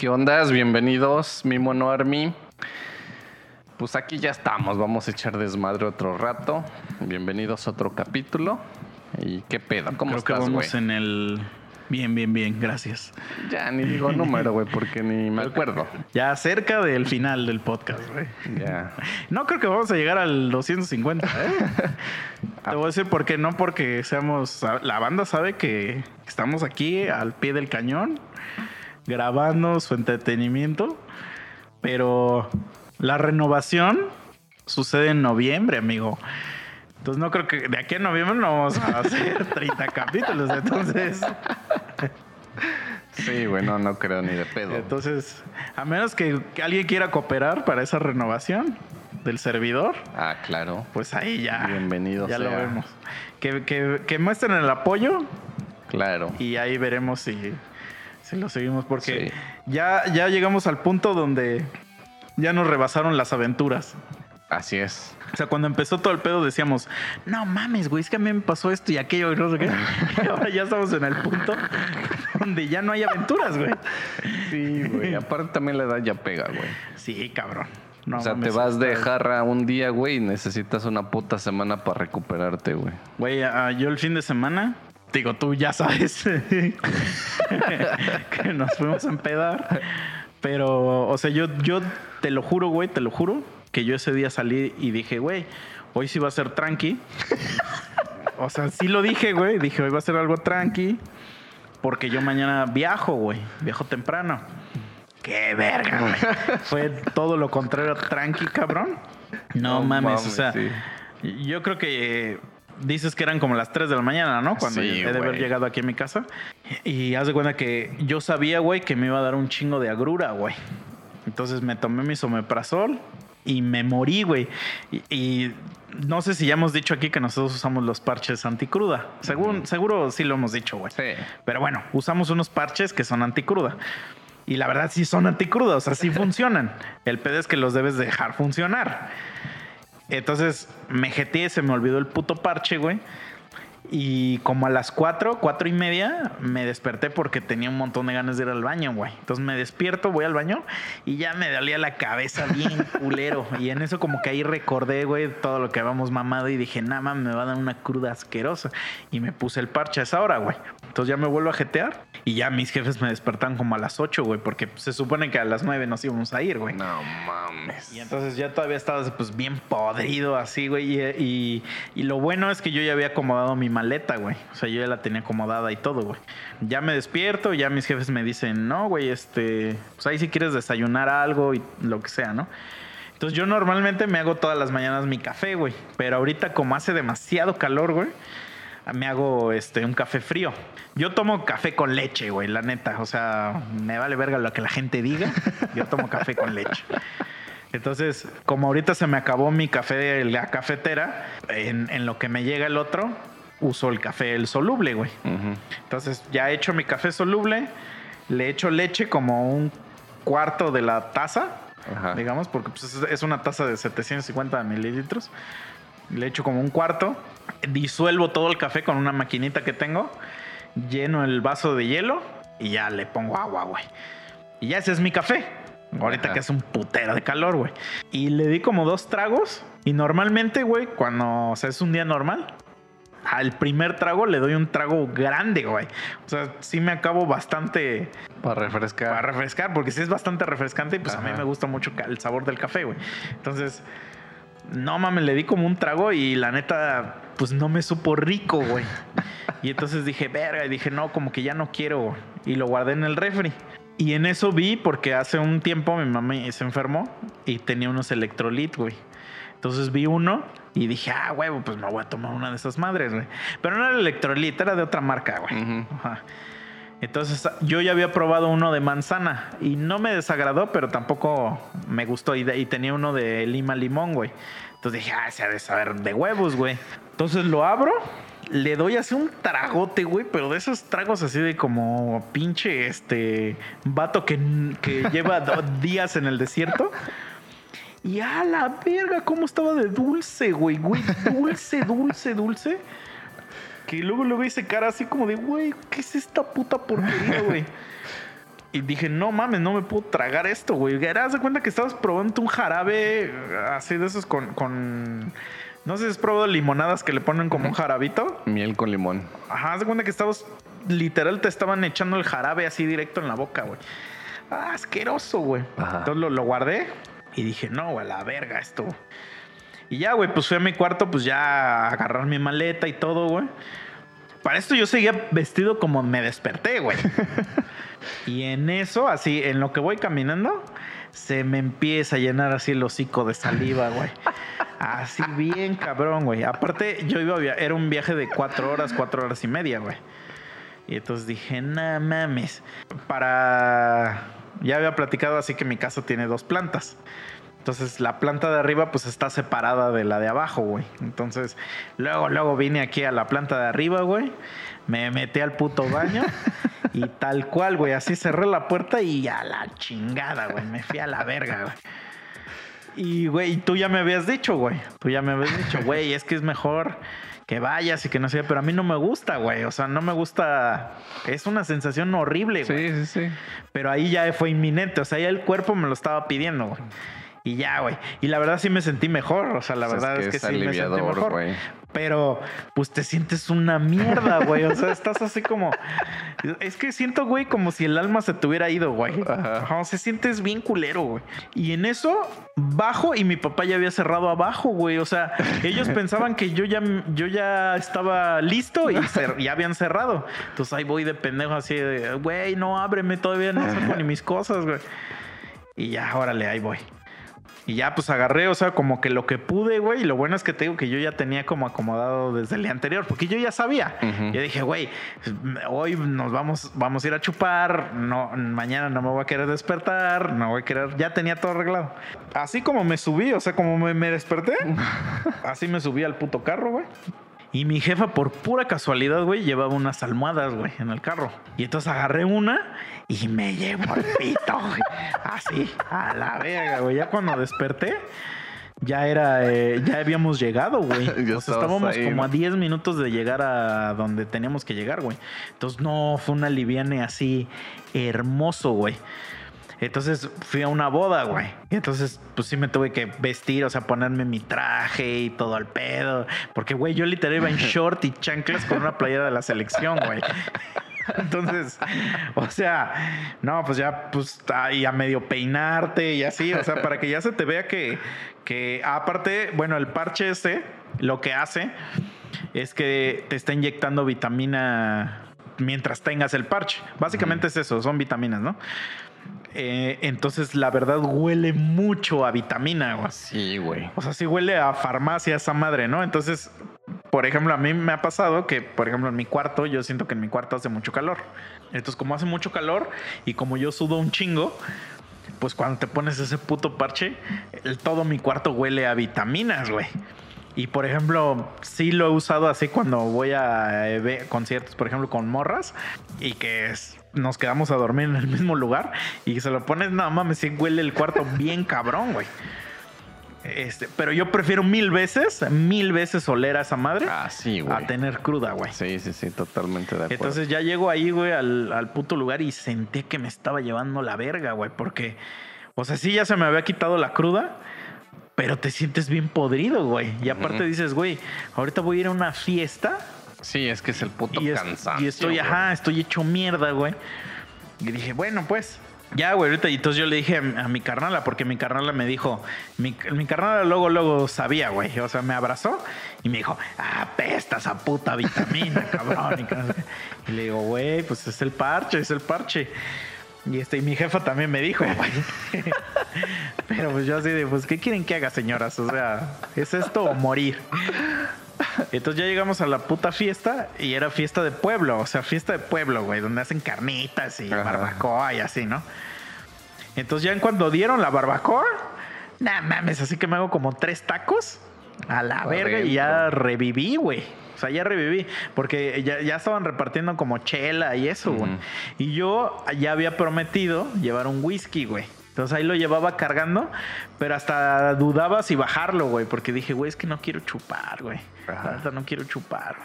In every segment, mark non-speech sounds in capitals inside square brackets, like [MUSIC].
¿Qué ondas? Bienvenidos, mi mono army. Pues aquí ya estamos, vamos a echar desmadre otro rato. Bienvenidos a otro capítulo. ¿Y qué pedo? ¿Cómo Creo que estás, vamos en el... Bien, bien, bien, gracias. Ya ni digo [LAUGHS] número, güey, porque ni me acuerdo. Ya cerca del final del podcast, güey. Ya. No creo que vamos a llegar al 250, ¿eh? [LAUGHS] Te voy a decir por qué. No porque seamos... La banda sabe que estamos aquí al pie del cañón, grabando su entretenimiento, pero la renovación sucede en noviembre, amigo. Entonces no creo que de aquí a noviembre no vamos a hacer [LAUGHS] 30 capítulos. Entonces, Sí, güey, no, creo ni de pedo. entonces, a menos que, alguien quiera cooperar para esa renovación del servidor, Ah, claro. pues ahí ya. Bienvenido Ya lo sea. vemos. Que, que- que muestren el apoyo Claro. y ahí veremos si, si lo seguimos. Porque Sí. ya, ya llegamos al punto donde ya nos rebasaron las aventuras. Así es. O sea, cuando empezó todo el pedo decíamos, no mames, güey, es que a mí me pasó esto y aquello y no sé qué. Y ahora ya estamos en el punto donde ya no hay aventuras, güey. Sí, güey. Aparte también la edad ya pega, güey. Sí, cabrón. No o sea, te vas de jarra un día, güey, y necesitas una puta semana para recuperarte, güey. Güey, ah, yo el fin de semana, digo, tú ya sabes [LAUGHS] que nos fuimos a empedar. Pero, o sea, yo, yo te lo juro, güey, te lo juro, que yo ese día salí y dije, güey, hoy sí va a ser tranqui. O sea, sí lo dije, güey. Dije, hoy va a ser algo tranqui. Porque yo mañana viajo, güey. Viajo temprano. ¡Qué verga, güey! Fue todo lo contrario tranqui, cabrón. No, No mames, mames, o sea, sí. yo creo que dices que eran como las 3 de la mañana, ¿no? Cuando Sí, he de haber llegado aquí a mi casa. Y haz de cuenta que yo sabía, güey, que me iba a dar un chingo de agrura, güey. Entonces me tomé mi someprazol y me morí, güey. Y, y no sé si ya hemos dicho aquí que nosotros usamos los parches anticruda. Según, Seguro sí lo hemos dicho, güey. Sí. Pero bueno, usamos unos parches que son anticruda. Y la verdad sí son anticruda, o sea, sí [LAUGHS] funcionan. El pedo es que los debes dejar funcionar. Entonces me jeteé, se me olvidó el puto parche, güey. Y como a las 4, cuatro y media, me desperté porque tenía un montón de ganas de ir al baño, güey. Entonces me despierto, voy al baño y ya me dolía la cabeza bien [LAUGHS] culero. Y en eso como que ahí recordé, güey, todo lo que habíamos mamado y dije, nada más me va a dar una cruda asquerosa. Y me puse el parche a esa hora, güey. Entonces ya me vuelvo a jetear y ya mis jefes me despertan como a las 8, güey, porque se supone que a las 9 nos íbamos a ir, güey. No mames. Y entonces ya todavía estaba pues bien podrido así, güey. Y, y- y lo bueno es que yo ya había acomodado mi maleta, güey. O sea, yo ya la tenía acomodada y todo, güey. Ya me despierto, ya mis jefes me dicen, no, güey, este, pues ahí si quieres desayunar algo y lo que sea, ¿no? Entonces yo normalmente me hago todas las mañanas mi café, güey. Pero ahorita como hace demasiado calor, güey, me hago este un café frío. Yo tomo café con leche, güey, la neta. O sea, me vale verga lo que la gente diga. Yo tomo café con leche. Entonces, como ahorita se me acabó mi café de la cafetera, en lo que me llega el otro, uso el café el soluble, güey. Entonces, ya he hecho mi café soluble, le echo leche como un cuarto de la taza, Ajá. digamos, porque pues, es- es una taza de 750 mililitros. Le echo como un cuarto, disuelvo todo el café con una maquinita que tengo, lleno el vaso de hielo y ya le pongo agua, güey. Y ya ese es mi café. Ahorita Ajá. que es un putero de calor, güey. Y le di como dos tragos. Y normalmente, güey, cuando o sea, es un día normal, al primer trago le doy un trago grande, güey. O sea, sí me acabo bastante Para refrescar. para refrescar, porque sí es bastante refrescante y pues a mí me gusta mucho el sabor del café, güey. Entonces, no mames, le di como un trago y la neta, pues no me supo rico, güey. Y entonces dije, verga, y dije, no, como que ya no quiero. Y lo guardé en el refri. Y en eso vi, porque hace un tiempo mi mamá se enfermó y tenía unos electrolit, güey. Entonces vi uno y dije, ah, huevo, pues me voy a tomar una de esas madres, güey. Pero no era electrolit, era de otra marca, güey. Ajá. Entonces yo ya había probado uno de manzana y no me desagradó, pero tampoco me gustó. Y, de- y tenía uno de lima limón, güey. Entonces dije, ah, se ha de saber de huevos, güey. Entonces lo abro, le doy así un tragote, güey, pero de esos tragos así de como pinche este vato que, que lleva do- [LAUGHS] días en el desierto. Y a la verga, cómo estaba de dulce, güey, güey, dulce, [LAUGHS] dulce, dulce. Que luego luego hice cara así como de, güey, ¿qué es esta puta porquería, güey? Y dije, no mames, no me puedo tragar esto, güey. Haz de cuenta que estabas probando un jarabe así de esos con, con... No sé si has probado limonadas que le ponen como un jarabito. Miel con limón. Ajá, haz de cuenta que estabas... Literal te estaban echando el jarabe así directo en la boca, güey. Ah, asqueroso, güey. Entonces lo, lo guardé y dije, no, güey, a la verga esto. Y ya, güey, pues fui a mi cuarto, pues ya a agarrar mi maleta y todo, güey. Para esto yo seguía vestido como me desperté, güey. [LAUGHS] y en eso, así, en lo que voy caminando, se me empieza a llenar así el hocico de saliva, güey. Así bien cabrón, güey. Aparte, yo iba a era un viaje de cuatro horas, cuatro horas y media, güey. Y entonces dije, no mames. Para. Ya había platicado así que mi casa tiene dos plantas. Entonces la planta de arriba pues está separada de la de abajo, güey. Entonces luego, luego vine aquí a la planta de arriba, güey. Me metí al puto baño [LAUGHS] y tal cual, güey. Así cerré la puerta y a la chingada, güey. Me fui a la verga, güey. Y, güey, tú ya me habías dicho, güey. Tú ya me habías dicho, güey, es que es mejor que vayas y que no sé, pero a mí no me gusta, güey. O sea, no me gusta. Es una sensación horrible, güey. Sí, sí, sí. Pero ahí ya fue inminente. O sea, ya el cuerpo me lo estaba pidiendo, güey. Y ya, güey. Y la verdad sí me sentí mejor. O sea, la Pues verdad es que, sí me sentí mejor. güey. Pero, pues te sientes una mierda, güey. O sea, estás así como. Es que siento, güey, como si el alma se te hubiera ido, güey. O sea, sientes bien culero, güey. Y en eso bajo y mi papá ya había cerrado abajo, güey. O sea, ellos [LAUGHS] pensaban que yo ya, yo ya estaba listo y ya habían cerrado. Entonces ahí voy de pendejo así de, güey, no ábreme, todavía no saco ni mis cosas, güey. Y ya, órale, ahí voy. Y ya pues agarré, o sea, como que lo que pude, güey. Y lo bueno es que te digo que yo ya tenía como acomodado desde el día anterior, porque yo ya sabía. Ujú. Yo dije, güey, hoy nos vamos, vamos a ir a chupar. No, mañana no me voy a querer despertar. No voy a querer. Ya tenía todo arreglado. Así como me subí, o sea, como me, me desperté, [LAUGHS] así me subí al puto carro, güey. Y mi jefa, por pura casualidad, güey, llevaba unas almohadas, güey, en el carro. Y entonces agarré una y me llevo el pito, güey. Así, a la verga, güey. Ya cuando desperté, ya era, eh, ya habíamos llegado, güey. [LAUGHS] O sea, estábamos ahí, como a 10 minutos de llegar a donde teníamos que llegar, güey. Entonces, no, fue una liviane así hermoso, güey. Entonces fui a una boda, güey. Y entonces, pues sí me tuve que vestir, o sea, ponerme mi traje y todo al pedo. Porque, güey, yo literal iba en [LAUGHS] short y chanclas con una playera de la selección, güey. Entonces, o sea, no, pues ya, pues, ahí a medio peinarte y así, o sea, para que ya se te vea que, que aparte, bueno, el parche este, lo que hace es que te está inyectando vitamina mientras tengas el parche. Básicamente es eso, son vitaminas, ¿no? Eh, entonces, la verdad, huele mucho a vitamina, güey. Sí, güey. O sea, sí huele a farmacia esa madre, ¿no? Entonces, por ejemplo, a mí me ha pasado que, por ejemplo, en mi cuarto, yo siento que en mi cuarto hace mucho calor. Entonces, como hace mucho calor y como yo sudo un chingo, pues cuando te pones ese puto parche, todo mi cuarto huele a vitaminas, güey. Y por ejemplo, sí lo he usado así cuando voy a eh, conciertos, por ejemplo, con morras y que nos quedamos a dormir en el mismo lugar y se lo pones, no mames, sí huele el cuarto bien cabrón, güey. Este, pero yo prefiero mil veces, mil veces oler a esa madre Ah, sí, a tener cruda, güey. Sí, sí, sí, totalmente de acuerdo. Entonces ya llego ahí, güey, al, al puto lugar y sentí que me estaba llevando la verga, güey, porque, o sea, sí ya se me había quitado la cruda, pero te sientes bien podrido, güey. Y aparte dices, güey, ahorita voy a ir a una fiesta sí, es que es el puto y, es- cansancio. y estoy, güey. ajá, estoy hecho mierda, güey. Y dije, bueno, pues. Ya, güey, ahorita. Y entonces yo le dije a, mi carnala, porque mi carnala me dijo, mi, carnala luego, luego sabía, güey. O sea, me abrazó y me dijo, pesta esa puta vitamina, [LAUGHS] cabrón. Y le digo, güey, pues es el parche, es el parche. Y este, y mi jefa también me dijo, güey. [LAUGHS] Pero pues yo así de, pues, ¿qué quieren que haga, señoras? O sea, ¿es esto o morir? [LAUGHS] Entonces ya llegamos a la puta fiesta y era fiesta de pueblo, o sea, fiesta de pueblo, güey, donde hacen carnitas y Ajá. barbacoa y así, ¿no? Entonces ya en cuando dieron la barbacoa, nah mames, así que me hago como tres tacos a la verga y ya reviví, güey. O sea, ya reviví, porque ya, ya estaban repartiendo como chela y eso, güey. Y yo ya había prometido llevar un whisky, güey. Entonces ahí lo llevaba cargando, pero hasta dudaba si bajarlo, güey, porque dije, güey, es que no quiero chupar, güey. Ahorita no quiero chupar.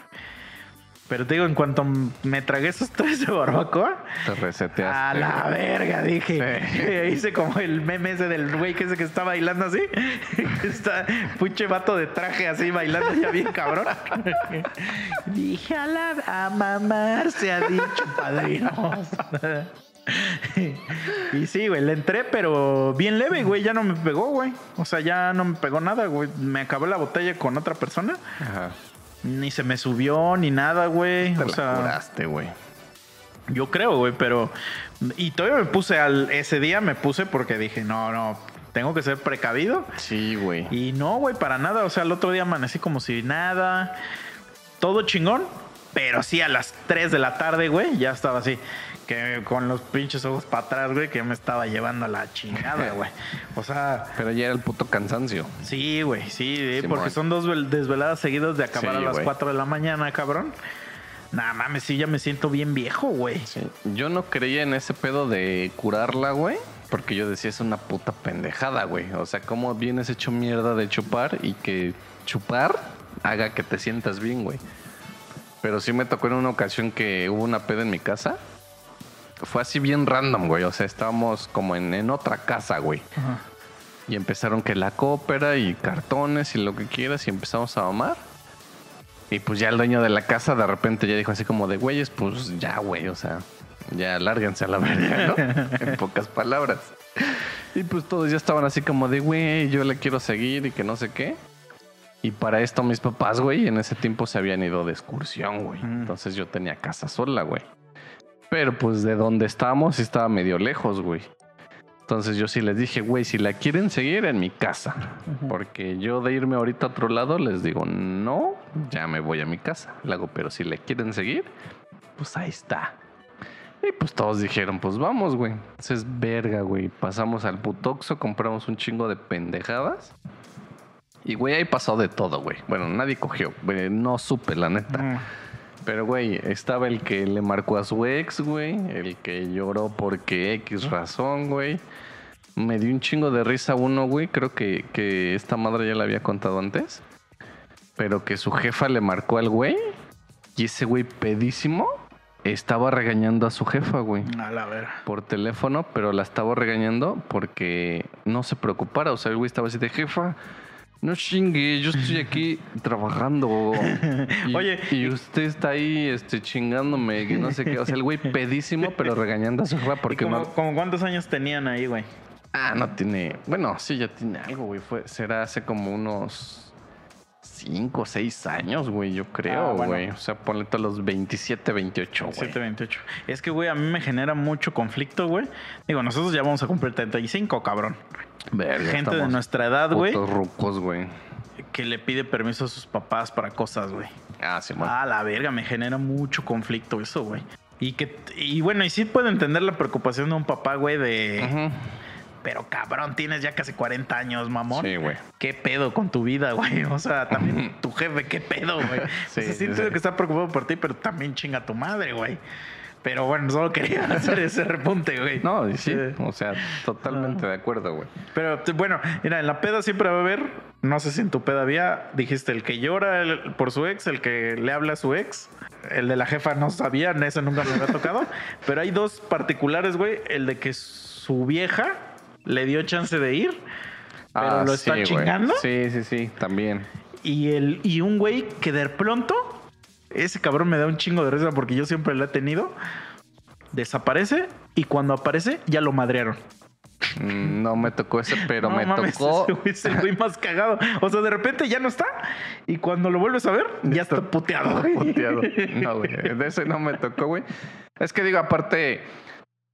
Pero te digo, en cuanto me tragué esos tres de barbacoa, Te reseteaste. a la güey. verga, dije. Sí. [LAUGHS] Hice como el meme ese del güey que ese que está bailando así. [LAUGHS] Está puche vato de traje así bailando ya bien cabrón. [LAUGHS] Dije a la a mamar se ha dicho padrinos. Y sí, güey, le entré, pero bien leve, güey, ya no me pegó, güey. O sea, ya no me pegó nada, güey. Me acabé la botella con otra persona. Ajá. Ni se me subió, ni nada, güey. Te O la sea, curaste, güey. yo creo, güey, pero. Y todavía me puse al. Ese día me puse porque dije, no, no, tengo que ser precavido. Sí, güey. Y no, güey, para nada. O sea, el otro día amanecí como si nada. Todo chingón. Pero sí, a las 3 de la tarde, güey, ya estaba así. Que con los pinches ojos para atrás, güey, que me estaba llevando a la chingada, güey. O sea, Pero ya era el puto cansancio. sí, güey, sí, porque son dos vel- desveladas seguidas de acabar Sí, a las güey. 4 de la mañana, cabrón. Nah, mames, sí, ya me siento bien viejo, güey. Sí. Yo no creía en ese pedo de curarla, güey. Porque yo decía, es una puta pendejada, güey. O sea, ¿cómo vienes hecho mierda de chupar y que chupar haga que te sientas bien, güey? Pero sí me tocó en una ocasión que hubo una peda en mi casa. Fue así bien random, güey. O sea, estábamos como en, en otra casa, güey. Ajá. Y empezaron que la cópera y cartones y lo que quieras y empezamos a mamar. Y pues ya el dueño de la casa de repente ya dijo así como de güeyes, pues ya, güey, o sea, ya lárguense a la verga, ¿no? [LAUGHS] en pocas palabras. Y pues todos ya estaban así como de, güey, yo le quiero seguir y que no sé qué. Y para esto mis papás, güey, en ese tiempo se habían ido de excursión, güey. Mm. Entonces yo tenía casa sola, güey. Pero pues de donde estábamos estaba medio lejos, güey. Entonces yo sí les dije, güey, si la quieren seguir en mi casa. Porque yo de irme ahorita a otro lado les digo, no, ya me voy a mi casa. Le hago, pero si le quieren seguir, pues ahí está. Y pues todos dijeron, pues vamos, güey. Entonces, verga, güey. Pasamos al putoxo, compramos un chingo de pendejadas. Y, güey, ahí pasó de todo, güey. Bueno, nadie cogió. güey, No supe, la neta. Mm. Pero, güey, estaba el que le marcó a su ex, güey. El que lloró porque X razón, güey. Me dio un chingo de risa uno, güey. Creo que, que esta madre ya la había contado antes. Pero que su jefa le marcó al güey. Y ese güey pedísimo estaba regañando a su jefa, güey. A la ver. Por teléfono, pero la estaba regañando porque no se preocupara. O sea, el güey estaba así de jefa. No chingue, yo estoy aquí trabajando. [LAUGHS] Y, Oye. Y usted está ahí este, chingándome, que no sé qué. O sea, el güey pedísimo, pero regañando a su jefa ¿Y porque como, no. como cuántos años tenían ahí, güey? Ah, no tiene. Bueno, sí, ya tiene algo, güey. Fue, será hace como unos 5 o 6 años, güey, yo Ah, creo, bueno. güey. O sea, ponle todos los 27, 28, güey. 728. Es que, güey, a mí me genera mucho conflicto, güey. Digo, nosotros ya vamos a cumplir 35, cabrón. Verga, Gente de nuestra edad, güey, putos rucos, güey. que le pide permiso a sus papás para cosas, güey. Ah, sí, bueno. Ah, la verga, me genera mucho conflicto eso, güey. Y que, y bueno, y sí puedo entender la preocupación de un papá, güey, de. Ujú. Pero cabrón, tienes ya casi 40 años, mamón. Sí, güey. ¿Qué pedo con tu vida, güey? [LAUGHS] O sea, también tu jefe, ¿qué pedo, güey? [LAUGHS] Sí, o sea, sí, sí, que está preocupado por ti, pero también chinga tu madre, güey. Pero bueno, solo quería [LAUGHS] hacer ese repunte, güey. No, sí, Sí. o sea, totalmente de acuerdo, güey. Pero bueno, mira, en la peda siempre va a haber, no sé si en tu peda había, dijiste el que llora el- por su ex, el que le habla a su ex, el de la jefa no sabía, ese nunca me había tocado, pero hay dos particulares, güey, el de que su vieja le dio chance de ir, pero Ah, lo está chingando, Sí, sí, sí, también. y, el, y un güey que de pronto, ese cabrón me da un chingo de risa porque yo siempre lo he tenido, desaparece y cuando aparece ya lo madrearon. Mm, No me tocó ese, pero No me mames, tocó. ese güey es el güey más cagado. O sea, de repente ya no está. Y cuando lo vuelves a ver, ya está puteado. güey. Puteado. No, güey. De ese no me tocó, güey. Es que digo, aparte,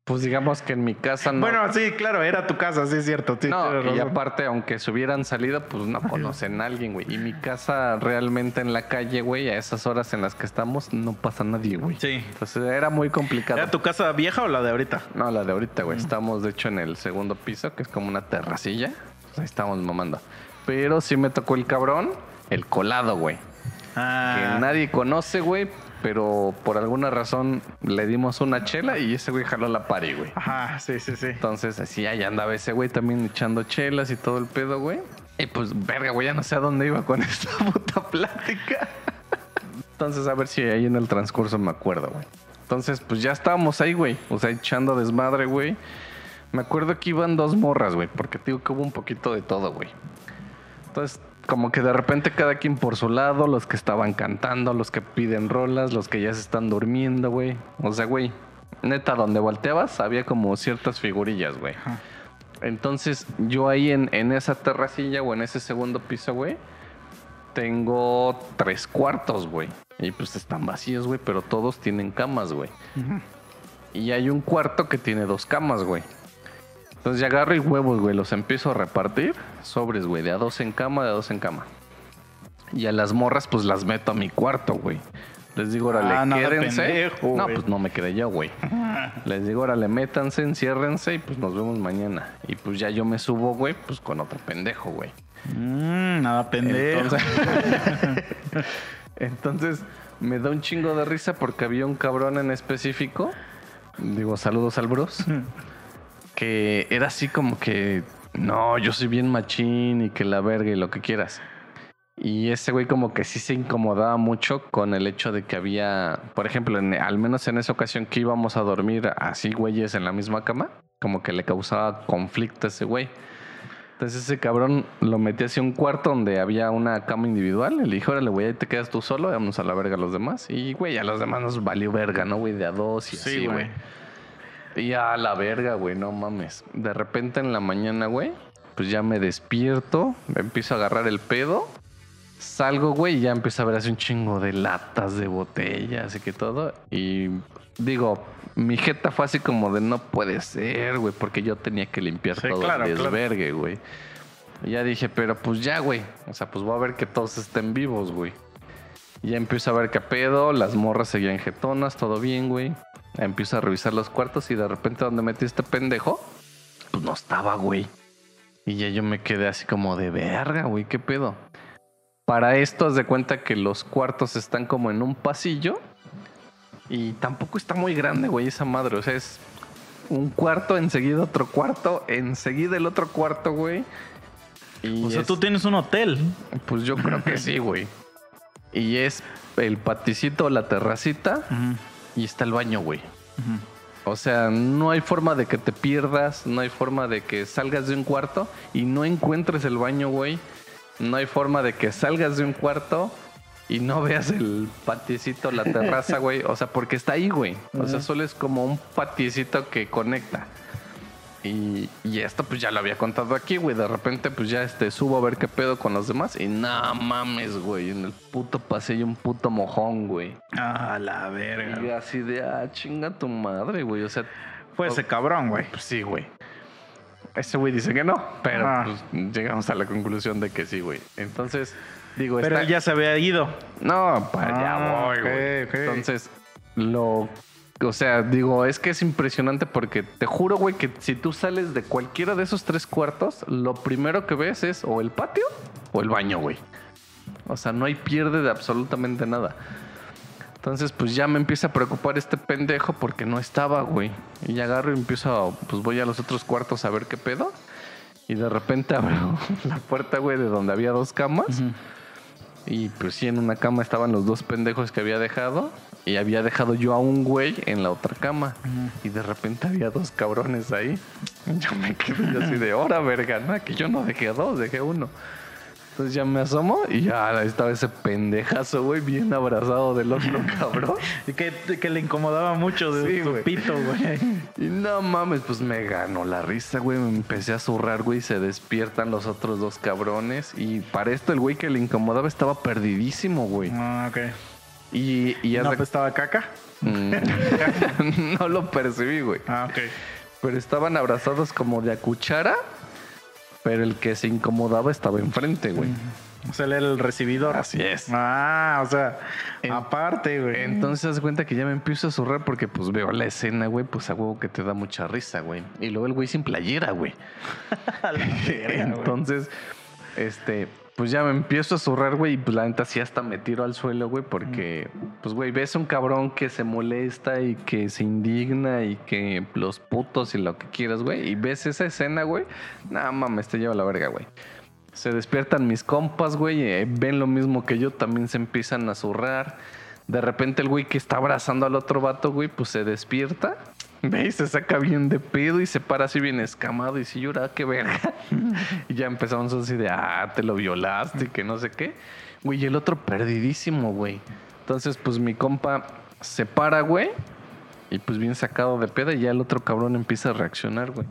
pues digamos que en mi casa no. Bueno, sí, claro, era tu casa, sí es cierto. sí, no, y aparte, aunque se hubieran salido, pues no conocen a alguien, güey. Y mi casa realmente en la calle, güey, a esas horas en las que estamos, no pasa nadie, güey. Sí. Entonces era muy complicado. ¿Era tu casa vieja o la de ahorita? No, la de ahorita, güey. Estamos, de hecho, en el segundo piso, que es como una terracilla. Pues ahí estamos mamando. Pero sí me tocó el cabrón, el colado, güey. Ah, Que nadie conoce, güey. Pero por alguna razón le dimos una chela y ese güey jaló la pari, güey. Ajá, sí, sí, sí. Entonces, así ahí andaba ese güey también echando chelas y todo el pedo, güey. Y pues, verga, güey, ya no sé a dónde iba con [LAUGHS] esta puta plática. Entonces, a ver si ahí en el transcurso me acuerdo, güey. Entonces, pues ya estábamos ahí, güey. O sea, echando desmadre, güey. Me acuerdo que iban dos morras, güey. Porque digo que hubo un poquito de todo, güey. Entonces, como que de repente cada quien por su lado, los que estaban cantando, los que piden rolas, los que ya se están durmiendo, güey. O sea, güey, neta, donde volteabas había como ciertas figurillas, güey. Entonces, yo ahí en, en esa terracilla o en ese segundo piso, güey, tengo tres cuartos, güey. Y pues están vacíos, güey, pero todos tienen camas, güey. Y hay un cuarto que tiene dos camas, güey. Entonces ya agarro y huevos, güey, los empiezo a repartir. Sobres, güey, de a dos en cama, de a dos en cama. Y a las morras, pues las meto a mi cuarto, güey. Les digo, órale, Ah, quédense. pendejo, no, güey. pues no me quedé yo, güey. [LAUGHS] Les digo, órale, métanse, enciérrense y pues nos vemos mañana. Y pues ya yo me subo, güey, pues con otro pendejo, güey. Mm, nada pendejo. Entonces, [LAUGHS] entonces, me da un chingo de risa porque había un cabrón en específico. Digo, saludos al bros. [LAUGHS] que era así como que, no, yo soy bien machín y que la verga y lo que quieras. Y ese güey como que sí se incomodaba mucho con el hecho de que había, por ejemplo, en- al menos en esa ocasión que íbamos a dormir así güeyes en la misma cama, como que le causaba conflicto a ese güey. Entonces ese cabrón lo metí hacia un cuarto donde había una cama individual. Le dije, órale, güey, ahí te quedas tú solo, vamos a la verga a los demás. Y, güey, a los demás nos valió verga, ¿no, güey? De a dos y Sí, así, güey. Y a la verga, güey, no mames. De repente en la mañana, güey, pues ya me despierto, me empiezo a agarrar el pedo. Salgo, güey, y ya empiezo a ver así un chingo de latas, de botellas y que todo. Y digo, mi jeta fue así como de no puede ser, güey, porque yo tenía que limpiar Sí, todo claro, el claro. desvergue, güey. Y ya dije, pero pues ya, güey. O sea, pues voy a ver que todos estén vivos, güey. Y ya empiezo a ver qué pedo, las morras seguían jetonas, todo bien, güey. Empiezo a revisar los cuartos y de repente donde metí este pendejo, pues no estaba, güey. Y ya yo me quedé así como de verga, güey, qué pedo. Para esto, haz de cuenta que los cuartos están como en un pasillo. Y tampoco está muy grande, güey, esa madre. O sea, es un cuarto, enseguida otro cuarto, enseguida el otro cuarto, güey. Y O sea, es- tú tienes un hotel. Pues yo creo que sí, güey. Y es el paticito, la terracita y está el baño, güey. O sea, no hay forma de que te pierdas, no hay forma de que salgas de un cuarto y no encuentres el baño, güey. No hay forma de que salgas de un cuarto y no veas el paticito, la terraza, [LAUGHS] güey. O sea, porque está ahí, güey. O sea, solo es como un paticito que conecta. Y, y esto pues ya lo había contado aquí, güey. De repente pues ya este subo a ver qué pedo con los demás. Y no mames, güey. En el puto pasillo un puto mojón, güey. Ah, la verga. Y así de, ah, chinga tu madre, güey. O sea, Fue ese cabrón, güey. pues sí, güey. Ese güey dice que no, pero Ah. pues, llegamos a la conclusión de que sí, güey. Entonces, digo, Pero está- él ya se había ido. No, para allá Ah, voy, ok, güey. Entonces, lo. O sea, digo, es que es impresionante porque te juro, güey, que si tú sales de cualquiera de esos tres cuartos, lo primero que ves es o el patio o el baño, güey. O sea, no hay pierde de absolutamente nada. Entonces, pues ya me empieza a preocupar este pendejo porque no estaba, güey. Y ya agarro y empiezo a, pues voy a los otros cuartos a ver qué pedo. Y de repente abro [LAUGHS] la puerta, güey, de donde había dos camas. Y pues sí, en una cama estaban los dos pendejos que había dejado. Y había dejado yo a un güey en la otra cama. Y de repente había dos cabrones ahí. Yo me quedé yo así de hora, verga, ¿no? Que yo no dejé a dos, dejé a uno. Entonces ya me asomo y ya estaba ese pendejazo, güey, bien abrazado del otro [LAUGHS] cabrón. Y que, que le incomodaba mucho de Sí, su pito, güey. Y no mames, pues me ganó la risa, güey. Me empecé a zurrar, güey. y Se despiertan los otros dos cabrones. Y para esto, el güey que le incomodaba estaba perdidísimo, güey. Ah, ok. Y, y haz ¿No de- apestaba caca? Mm, [LAUGHS] no lo percibí, güey. Ah, ok. Pero estaban abrazados como de a cuchara. Pero el que se incomodaba estaba enfrente, güey. O sea, él era el recibidor. Así es. Ah, o sea, En- aparte, güey. Entonces de cuenta que ya me empiezo a zurrar porque pues veo la escena, güey, pues a huevo que te da mucha risa, güey. Y luego el güey sin playera, güey. [LAUGHS] [LAUGHS] Entonces, este, pues ya me empiezo a zurrar, güey, y pues la neta sí hasta me tiro al suelo, güey, porque, pues, güey, ves un cabrón que se molesta y que se indigna y que los putos y lo que quieras, güey, y ves esa escena, güey, nada mames, te lleva la verga, güey. Se despiertan mis compas, güey, eh, ven lo mismo que yo, también se empiezan a zurrar. De repente el güey que está abrazando al otro vato, güey, pues se despierta. [LAUGHS] Ve y se saca bien de pedo y se para así bien escamado y dice, llora, qué verga. [LAUGHS] y ya empezamos así de, ah, te lo violaste, que no sé qué. Güey, y el otro perdidísimo, güey. Entonces, pues mi compa se para, güey. Y pues bien sacado de pedo y ya el otro cabrón empieza a reaccionar, güey.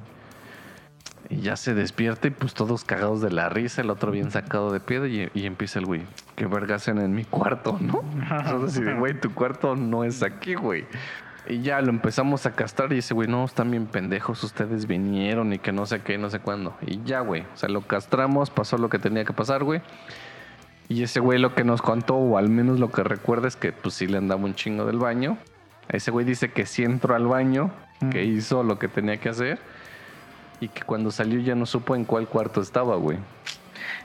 Y ya se despierta y pues todos cagados de la risa, el otro bien sacado de pedo y, y empieza el güey, qué verga hacen en mi cuarto, ¿no? [LAUGHS] Entonces, güey, tu cuarto no es aquí, güey. Y ya lo empezamos a castrar y ese güey, no, están bien pendejos, ustedes vinieron y que no sé qué, no sé cuándo. Y ya, güey, o sea, lo castramos, pasó lo que tenía que pasar, güey. Y ese güey lo que nos contó, o al menos lo que recuerda es que pues sí le andaba un chingo del baño. Ese güey dice que sí entró al baño, que hizo lo que tenía que hacer. Y que cuando salió ya no supo en cuál cuarto estaba, güey.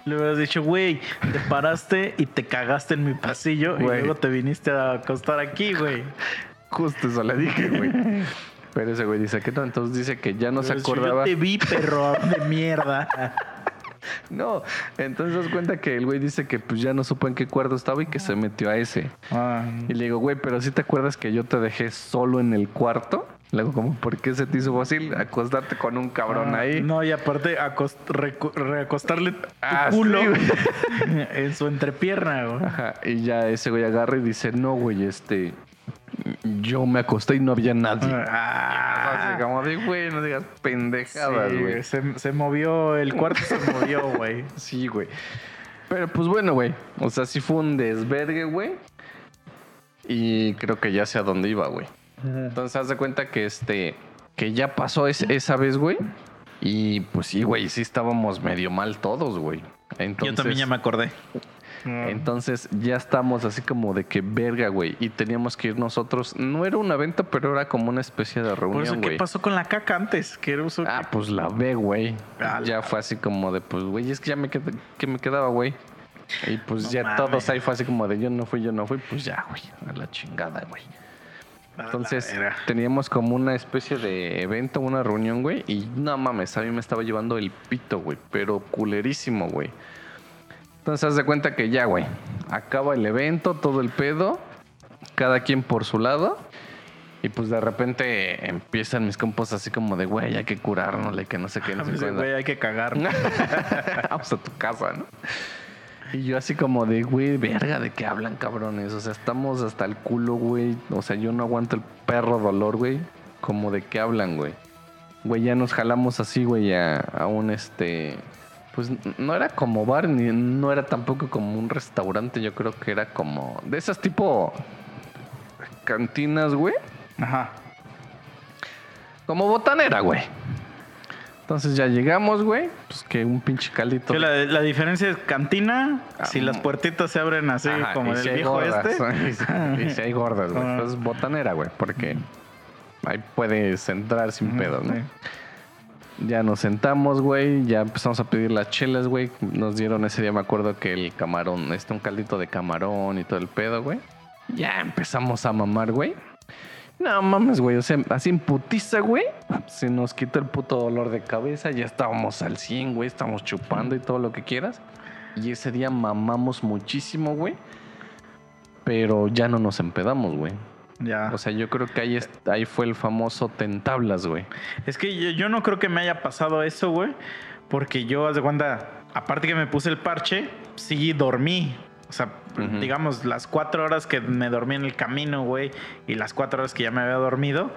Le hubieras dicho, güey, te paraste y te cagaste en mi pasillo y Güey. luego te viniste a acostar aquí, güey. Justo eso le dije, güey. [LAUGHS] Pero ese güey dice que no, entonces dice que ya no se acordaba. Yo te vi, perro [LAUGHS] de mierda. [LAUGHS] No, entonces das cuenta que el güey dice que pues ya no supo en qué cuarto estaba y que se metió a ese. Ah, Y le digo, güey, pero si te acuerdas que yo te dejé solo en el cuarto? Le digo, como, ¿por qué se te hizo fácil acostarte con un cabrón ah, ahí? No, y aparte reacostarle tu Ah, culo en su entrepierna, güey. Ajá, y ya ese güey agarra y dice, no, güey, este, yo me acosté y no había nadie. Ah, Así como de, güey, no digas pendejadas, sí, güey. se, se movió, el cuarto se movió, [LAUGHS] güey. Sí, güey. Pero pues bueno, güey. O sea, sí fue un desvergue, güey. Y creo que ya sé a dónde iba, güey. Entonces, haz de cuenta que este. Que ya pasó es- esa vez, güey. Y pues sí, güey, sí estábamos medio mal todos, güey. Entonces, Yo también ya me acordé. Entonces ya estamos así como de que verga, güey. Y teníamos que ir nosotros. No era un evento, pero era como una especie de Por eso, reunión, ¿qué pasó con la caca antes? ¿Qué uso? Ah, pues la ve, güey. Ah, Ya la- fue así como de, pues, güey, es que ya me, qued- que me quedaba, güey. Y pues No ya mames. todos ahí fue así como de, yo no fui, yo no fui, pues ya, güey, a la chingada, güey. Entonces teníamos como una especie de evento, una reunión, güey. Y no mames, a mí me estaba llevando el pito, güey. Pero culerísimo, güey. Entonces haz de cuenta que ya, güey. Acaba el evento, todo el pedo. Cada quien por su lado. Y pues de repente empiezan mis compas así como de, güey, hay que curarnos, que no sé qué, no [LAUGHS] sé güey, hay que cagar. [LAUGHS] Vamos a tu casa, ¿no? Y yo así como de, güey, verga, ¿de qué hablan, cabrones? O sea, estamos hasta el culo, güey. O sea, yo no aguanto el perro dolor, güey. Como de qué hablan, güey. Güey, ya nos jalamos así, güey, a, a un este... Pues no era como bar, ni no era tampoco como un restaurante. Yo creo que era como... De esas tipo... Cantinas, güey. Ajá. Como botanera, güey. Entonces ya llegamos, güey. Pues que un pinche caldito. Que la, la diferencia es cantina, si las puertitas se abren así Ajá, como y el si viejo gordas, este. [LAUGHS] Y si, hay gordas, güey. Ajá. Entonces, botanera, güey, porque ahí puedes entrar sin pedos, ¿no? Sí. Ya nos sentamos, güey. Ya empezamos a pedir las chelas, güey. Nos dieron ese día, me acuerdo que el camarón, este, un caldito de camarón y todo el pedo, güey. Ya empezamos a mamar, güey. No mames, güey. O sea, así en putiza, güey. Se nos quitó el puto dolor de cabeza. Ya estábamos al 100, güey. Estábamos chupando y todo lo que quieras. Y ese día mamamos muchísimo, güey. Pero ya no nos empedamos, güey. Ya. O sea, yo creo que ahí, fue el famoso tentablas, güey. Es que yo, yo no creo que me haya pasado eso, güey. Porque yo, haz de cuenta, aparte que me puse el parche, sí dormí. O sea, digamos, las cuatro horas que me dormí en el camino, güey, y las cuatro horas que ya me había dormido.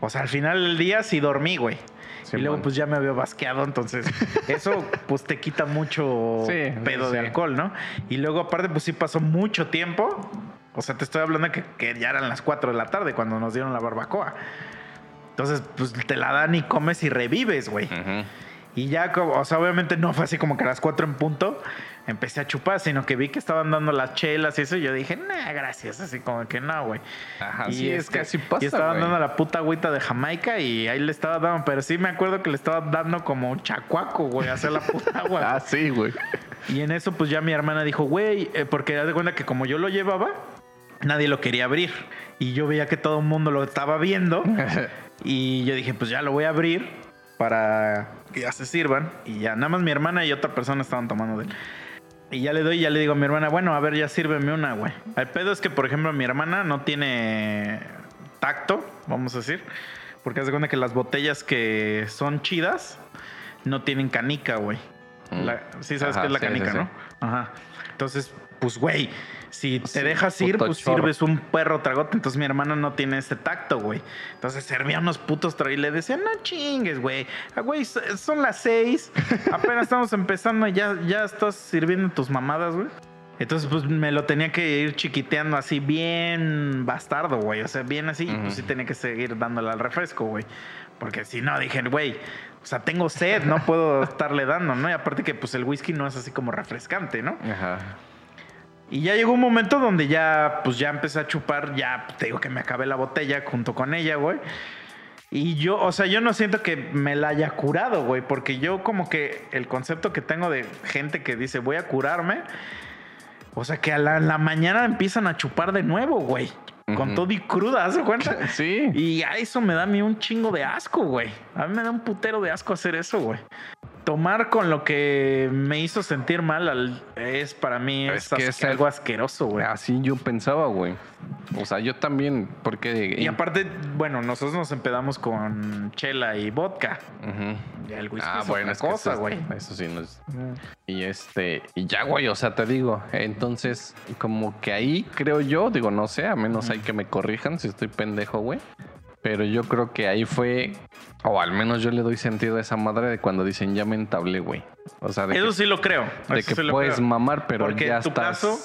O sea, al final del día sí dormí, güey. Sí, y luego, man. pues ya me había basqueado, entonces [LAUGHS] eso, pues te quita mucho Sí, pedo sí, de alcohol, ¿no? Y luego, aparte, pues sí pasó mucho tiempo. O sea, te estoy hablando de que, que ya eran las 4 de la tarde cuando nos dieron la barbacoa. Entonces, pues te la dan y comes y revives, güey. Y ya, o sea, obviamente no fue así como que a las 4 en punto empecé a chupar, sino que vi que estaban dando las chelas y eso. Y yo dije, nah, gracias. Así como que no, güey. Ajá, y sí, es que así pasa, Y estaban dando la puta agüita de Jamaica y ahí le estaba dando, pero sí me acuerdo que le estaba dando como chacuaco, güey, a hacer la puta agua. [LAUGHS] Ah, sí, güey. Y en eso, pues ya mi hermana dijo, güey, eh, porque haz de cuenta que como yo lo llevaba, nadie lo quería abrir. Y yo veía que todo el mundo lo estaba viendo. [LAUGHS] y yo dije, pues ya lo voy a abrir para que ya se sirvan. Y ya, nada más mi hermana y otra persona estaban tomando de él. Y ya le doy, ya le digo a mi hermana, bueno, a ver, ya sírveme una, güey. El pedo es que, por ejemplo, mi hermana no tiene tacto, vamos a decir. Porque hace cuenta que las botellas que son chidas no tienen canica, güey. Mm. La- Sí, sabes Ajá, qué es la sí, canica, sí, sí. ¿no? Ajá. Entonces, pues, güey, si te Sí, dejas ir, pues chorro. sirves un perro tragote. Entonces mi hermana no tiene ese tacto, güey. Entonces servía unos putos tragos y le decía, no chingues, güey. Ah, Güey, so- son las seis. [LAUGHS] Apenas estamos empezando y ya, ya estás sirviendo tus mamadas, güey. Entonces, pues me lo tenía que ir chiquiteando así, bien bastardo, güey. O sea, bien así. y, Ujú. Pues sí tenía que seguir dándole al refresco, güey. Porque si no, dije, güey, o sea, tengo sed, no puedo estarle dando, ¿no? Y aparte que, pues el whisky no es así como refrescante, ¿no? Ajá. Y ya llegó un momento donde ya, pues ya empecé a chupar, ya te digo que me acabé la botella junto con ella, güey. Y yo, o sea, yo no siento que me la haya curado, güey, porque yo como que el concepto que tengo de gente que dice voy a curarme, o sea, que a la, mañana empiezan a chupar de nuevo, güey. Con todo y cruda, ¿se cuenta? [LAUGHS] Sí. Y a eso me da a mí un chingo de asco, güey. A mí me da un putero de asco hacer eso, güey. Tomar con lo que me hizo sentir mal al- es para mí Es es, que el- algo asqueroso, güey. Así yo pensaba, güey. O sea, yo también, porque... Y aparte, bueno, nosotros nos empedamos con chela y vodka. Ujú. Ya el whisky Ah, es bueno, otra es cosa, güey. eso sí no es... Y este, y ya, güey, o sea, te digo, entonces, como que ahí creo yo, digo, no sé, a menos hay que me corrijan si estoy pendejo, güey. Pero yo creo que ahí fue, o al menos yo le doy sentido a esa madre de cuando dicen ya me entablé, güey. O sea, de Eso que, sí lo creo. de que sí puedes creo. mamar, pero Porque ya en tu estás. caso,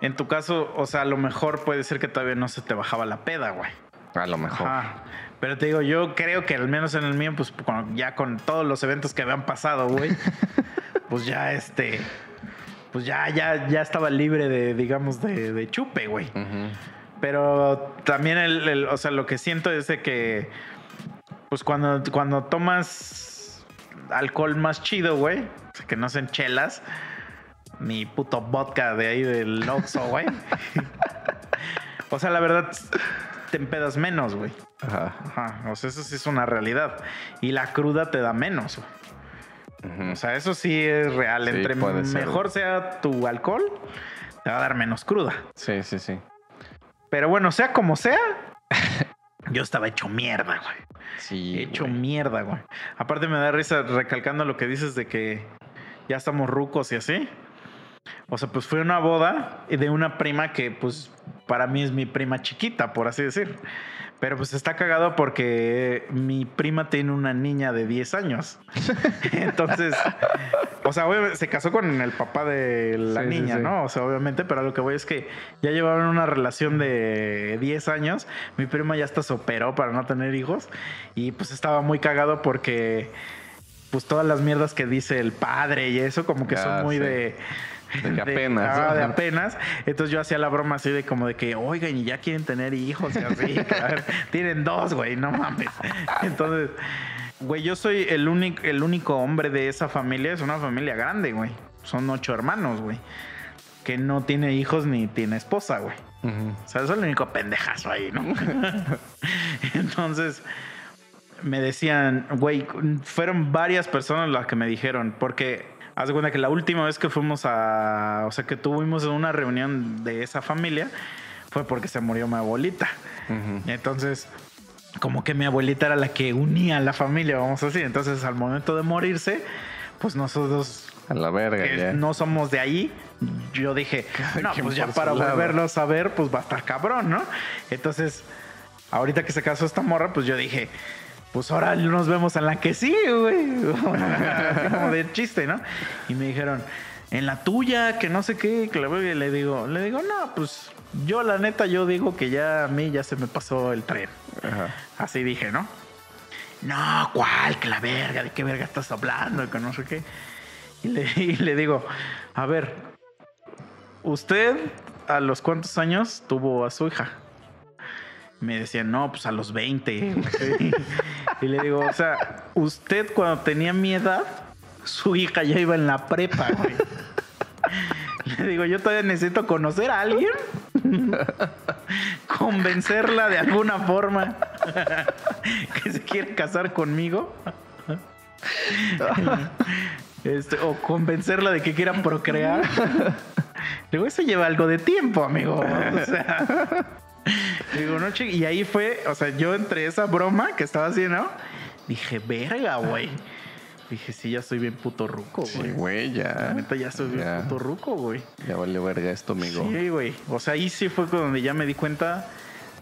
en tu caso, o sea, a lo mejor puede ser que todavía no se te bajaba la peda, güey. A lo mejor. Ajá. Pero te digo, yo creo que al menos en el mío, pues con- ya con todos los eventos que habían pasado, güey, [LAUGHS] pues ya este, pues ya, ya, ya estaba libre de, digamos, de, de chupe, güey. Pero también el, el- o sea, lo que siento es de que, pues cuando, cuando tomas alcohol más chido, güey, o sea, que no sean chelas, ni puto vodka de ahí del Oxxo, güey. [LAUGHS] o sea, la verdad, te empedas menos, güey. Ajá. Ajá, o sea, eso sí es una realidad. Y la cruda te da menos, güey. O sea, eso sí es real. Sí, Entre mejor sea tu alcohol, te va a dar menos cruda. Sí, sí, sí. Pero bueno, sea como sea, [LAUGHS] yo estaba hecho mierda, güey. Sí. Hecho güey. mierda, güey. Aparte me da risa recalcando lo que dices de que ya estamos rucos y así. O sea, pues fue una boda de una prima que, pues, para mí es mi prima chiquita, por así decir. Pero pues está cagado porque mi prima tiene una niña de 10 años. [LAUGHS] Entonces, o sea, se casó con el papá de la Sí, niña, sí. ¿no? O sea, obviamente, pero lo que voy es que ya llevaban una relación de 10 años. Mi prima ya hasta se operó para no tener hijos. Y pues estaba muy cagado porque, pues todas las mierdas que dice el padre y eso, como que Ah, son muy sí. de. De que apenas. ah, de apenas. Entonces yo hacía la broma así de como de que, oigan, y ya quieren tener hijos y así. [LAUGHS] Tienen dos, güey, no mames. Entonces, güey, yo soy el único, el único hombre de esa familia. Es una familia grande, güey. Son ocho hermanos, güey. Que no tiene hijos ni tiene esposa, güey. Ujú. O sea, soy el único pendejazo ahí, ¿no? [LAUGHS] [LAUGHS] Entonces, me decían, güey, fueron varias personas las que me dijeron, porque haz de cuenta que la última vez que fuimos a, o sea, que tuvimos una reunión de esa familia, fue porque se murió mi abuelita. Entonces, como que mi abuelita era la que unía a la familia, vamos a decir. Entonces, al momento de morirse, pues nosotros A la verga, que ya. no somos de ahí, yo dije, no, pues ya para volverlos a ver, pues va a estar cabrón, ¿no? Entonces, ahorita que se casó esta morra, pues yo dije, pues ahora nos vemos en la que sí, güey. [LAUGHS] Como de chiste, ¿no? Y me dijeron, en la tuya, que no sé qué, que la verga", y le digo, le digo, no, pues yo la neta, yo digo que ya a mí ya se me pasó el tren. Ajá. Así dije, ¿no? No, ¿cuál? Que la verga, ¿de qué verga estás hablando? Que no sé qué. Y le, [LAUGHS] y le digo, a ver, ¿usted a los cuántos años tuvo a su hija? Me decían, no, pues a los 20. [LAUGHS] y le digo, o sea, usted cuando tenía mi edad, su hija ya iba en la prepa, güey. [LAUGHS] Le digo, yo todavía necesito conocer a alguien, [LAUGHS] convencerla de alguna forma que se quiere casar conmigo. Este, o convencerla de que quiera procrear. Luego eso lleva algo de tiempo, amigo. O sea, [LAUGHS] digo, no, chi- y ahí fue, o sea, yo entre esa broma que estaba haciendo, dije, verga, güey. Dije, sí, ya soy bien puto ruco, güey. Sí, güey, La ya. neta, ya soy bien puto ruco, güey. Ya vale verga esto, amigo. Sí, güey. O sea, ahí sí fue donde ya me di cuenta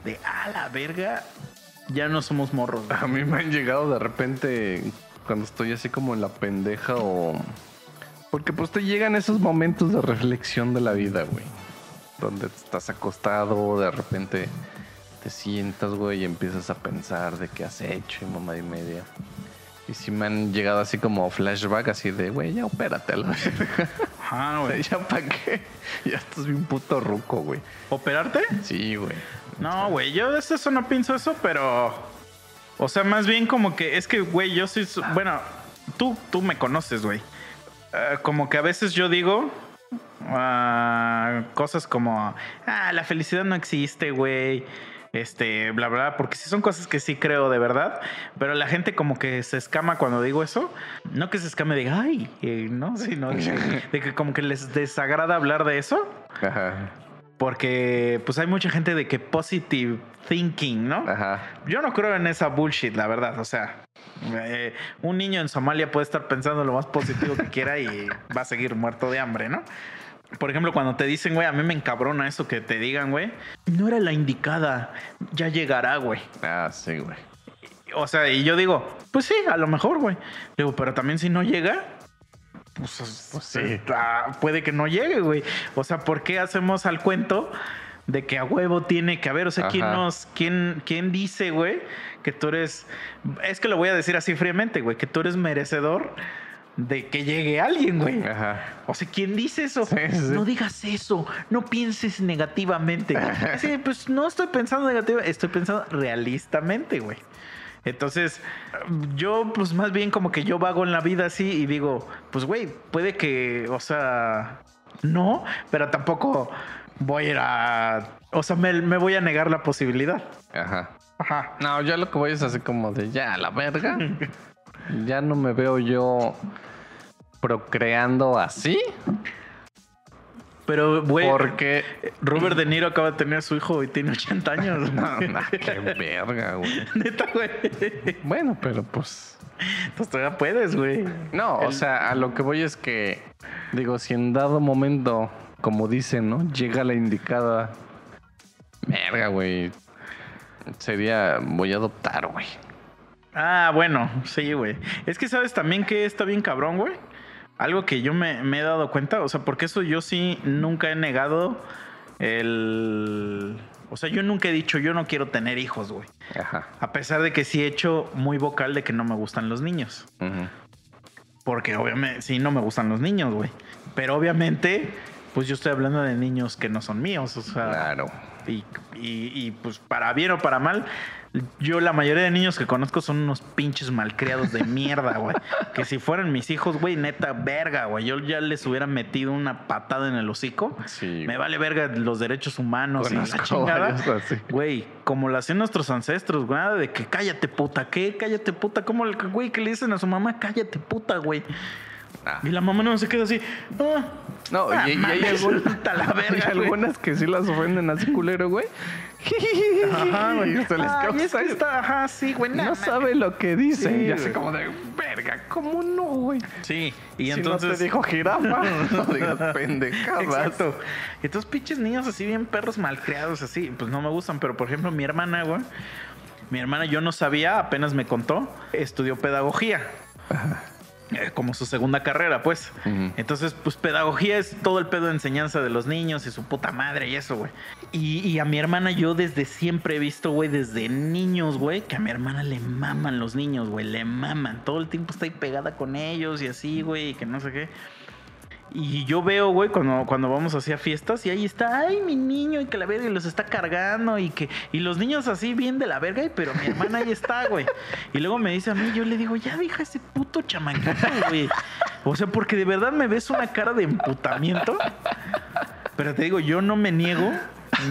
de, a la verga, ya no somos morros. güey". A mí me han llegado de repente cuando estoy así como en la pendeja o... Porque pues te llegan esos momentos de reflexión de la vida, güey. Donde estás acostado, de repente te sientas, güey, y empiezas a pensar de qué has hecho y mamá y media. Y sí me han llegado así como flashback, así de, güey, ya opérate a la verga. Ajá, O sea, güey. [LAUGHS] ya para qué. [LAUGHS] Ya estás bien puto ruco, güey. ¿Operarte? Sí, güey. No, güey, yo de eso no pienso eso, pero. O sea, más bien como que es que, güey, yo sí. su- Bueno, tú, tú me conoces, güey. Eh, como que a veces yo digo ah, cosas como, ah, la felicidad no existe, güey. Este, bla, bla, porque sí son cosas que sí creo de verdad, pero la gente como que se escama cuando digo eso. No que se escame de, ay, eh, no, sino de, [LAUGHS] de que como que les desagrada hablar de eso. Ajá. Porque pues hay mucha gente de que positive thinking, ¿no? Ajá. Yo no creo en esa bullshit, la verdad. O sea, eh, un niño en Somalia puede estar pensando lo más positivo que quiera y va a seguir muerto de hambre, ¿no? Por ejemplo, cuando te dicen, güey, a mí me encabrona eso que te digan, güey, no era la indicada, ya llegará, güey. Ah, sí, güey. O sea, y yo digo, pues sí, a lo mejor, güey. Digo, pero también si no llega, pues, Pues sí. ah, puede que no llegue, güey. O sea, ¿por qué hacemos al cuento de que a huevo tiene que haber? O sea, ¿quién nos, quién, quién dice, güey, que tú eres, es que lo voy a decir así fríamente, güey, que tú eres merecedor de que llegue alguien, güey. Ajá. O sea, ¿quién dice eso? Sí, sí, sí. No digas eso, no pienses negativamente. [LAUGHS] Sí, pues no estoy pensando negativamente, estoy pensando realistamente, güey. Entonces, yo pues más bien como que yo vago en la vida así y digo, pues güey, puede que, o sea, no, pero tampoco voy a ir a... O sea, me, me voy a negar la posibilidad. Ajá. Ajá. No, yo lo que voy es así como de ya, la verga. [LAUGHS] ya no me veo yo procreando así. Pero, güey, Porque. Robert De Niro acaba de tener a su hijo y tiene 80 años. [LAUGHS] No, no, qué verga, güey. [LAUGHS] Neta, güey. Bueno, pero pues. Pues todavía puedes, güey. No, o sea, a lo que voy es que. Digo, si en dado momento, como dicen, ¿no? Llega la indicada. Verga, güey. Sería. Voy a adoptar, güey. Ah, bueno, sí, güey. Es que sabes también que está bien cabrón, güey. Algo que yo me, me he dado cuenta, o sea, porque eso yo sí nunca he negado el... O sea, yo nunca he dicho, yo no quiero tener hijos, güey. Ajá. A pesar de que sí he hecho muy vocal de que no me gustan los niños. Ujú. Porque obviamente, sí, no me gustan los niños, güey. Pero obviamente, pues yo estoy hablando de niños que no son míos, o sea... Claro. Y, y- y, pues para bien o para mal, yo la mayoría de niños que conozco son unos pinches malcriados de mierda, [LAUGHS] güey. Que si fueran mis hijos, güey, neta, verga, güey. Yo ya les hubiera metido una patada en el hocico. Sí. Me vale verga los derechos humanos y la Conozco chingada. Güey, como lo hacían nuestros ancestros, güey, nada de que cállate puta, ¿qué? Cállate puta. Como el güey que le dicen a su mamá, cállate puta, güey. Ah. Y la mamá no se queda así. Ah, No, ah, y, y [LAUGHS] hay, la verga, hay algunas que sí las ofenden así culero, güey. Ajá, güey. Y se les es causa- que está, ajá, sí, güey. No sabe lo que dice. Sí, y así como de, verga, ¿cómo no, güey? Sí, y si entonces. no te dijo jirafa, [LAUGHS] no digas pendejadas. Exacto. Entonces, pinches niños así, bien perros malcriados, así, pues no me gustan. Pero, por ejemplo, mi hermana, güey. Mi hermana, yo no sabía, apenas me contó, estudió pedagogía. Eh, Como su segunda carrera, pues. Entonces, pues pedagogía es todo el pedo de enseñanza de los niños y su puta madre y eso, güey. Y, y a mi hermana yo desde siempre he visto, güey, desde niños, güey, que a mi hermana le maman los niños, güey, le maman. Todo el tiempo está ahí pegada con ellos y así, güey, y que no sé qué. Y yo veo, güey, cuando, cuando vamos así a fiestas y ahí está, ay, mi niño, y que la verga y los está cargando y que, y los niños así bien de la verga, y- pero mi hermana ahí está, güey. Y luego me dice a mí, yo le digo, ya deja ese puto chamaquito, güey. O sea, porque de verdad me ves una cara de emputamiento. Pero te digo, yo no me niego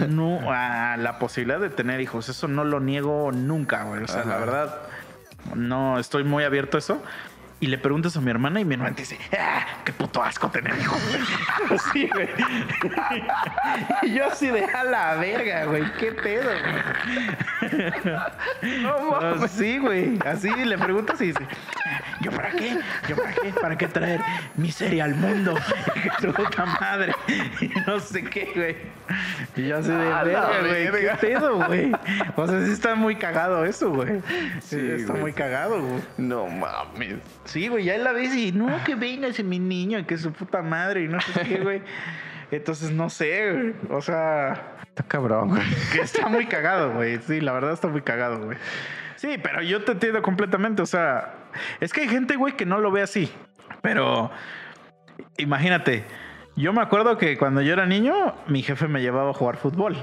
no, a la posibilidad de tener hijos. Eso no lo niego nunca, güey. O sea, la verdad, no estoy muy abierto a eso. Y le preguntas a mi hermana y mi hermana te dice, ah, qué puto asco tener hijos. [LAUGHS] Así, güey. y yo así de a la verga, güey. ¿Qué pedo, güey? [LAUGHS] No mames. Sí, güey. Así le preguntas y dice, ¿yo para qué? ¿Yo para qué? ¿Para qué traer miseria al mundo? [LAUGHS] Puta madre. Y no sé qué, güey. Y yo así de A la verga, güey. ¿Qué pedo, güey? O sea, sí está muy cagado eso, güey. Sí, Sí, está güey. muy cagado, güey. No mames. Sí, güey, ya la ves y no, que venga ese mi niño, y que es su puta madre y no sé qué, güey. Entonces, no sé, güey. O sea, Está cabrón, güey. que está muy cagado, güey. Sí, la verdad está muy cagado, güey. Sí, pero yo te entiendo completamente. O sea, es que hay gente, güey, que no lo ve así. Pero imagínate, yo me acuerdo que cuando yo era niño, mi jefe me llevaba a jugar fútbol.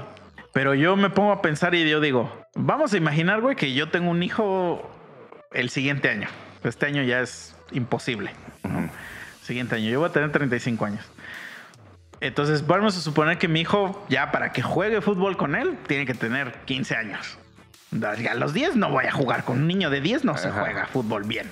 Pero yo me pongo a pensar y yo digo, vamos a imaginar, güey, que yo tengo un hijo el siguiente año. Este año ya es imposible. Siguiente año, yo voy a tener 35 años. Entonces, vamos a suponer que mi hijo, ya para que juegue fútbol con él, tiene que tener 15 años. A los 10 no voy a jugar con un niño de 10, no se juega fútbol bien.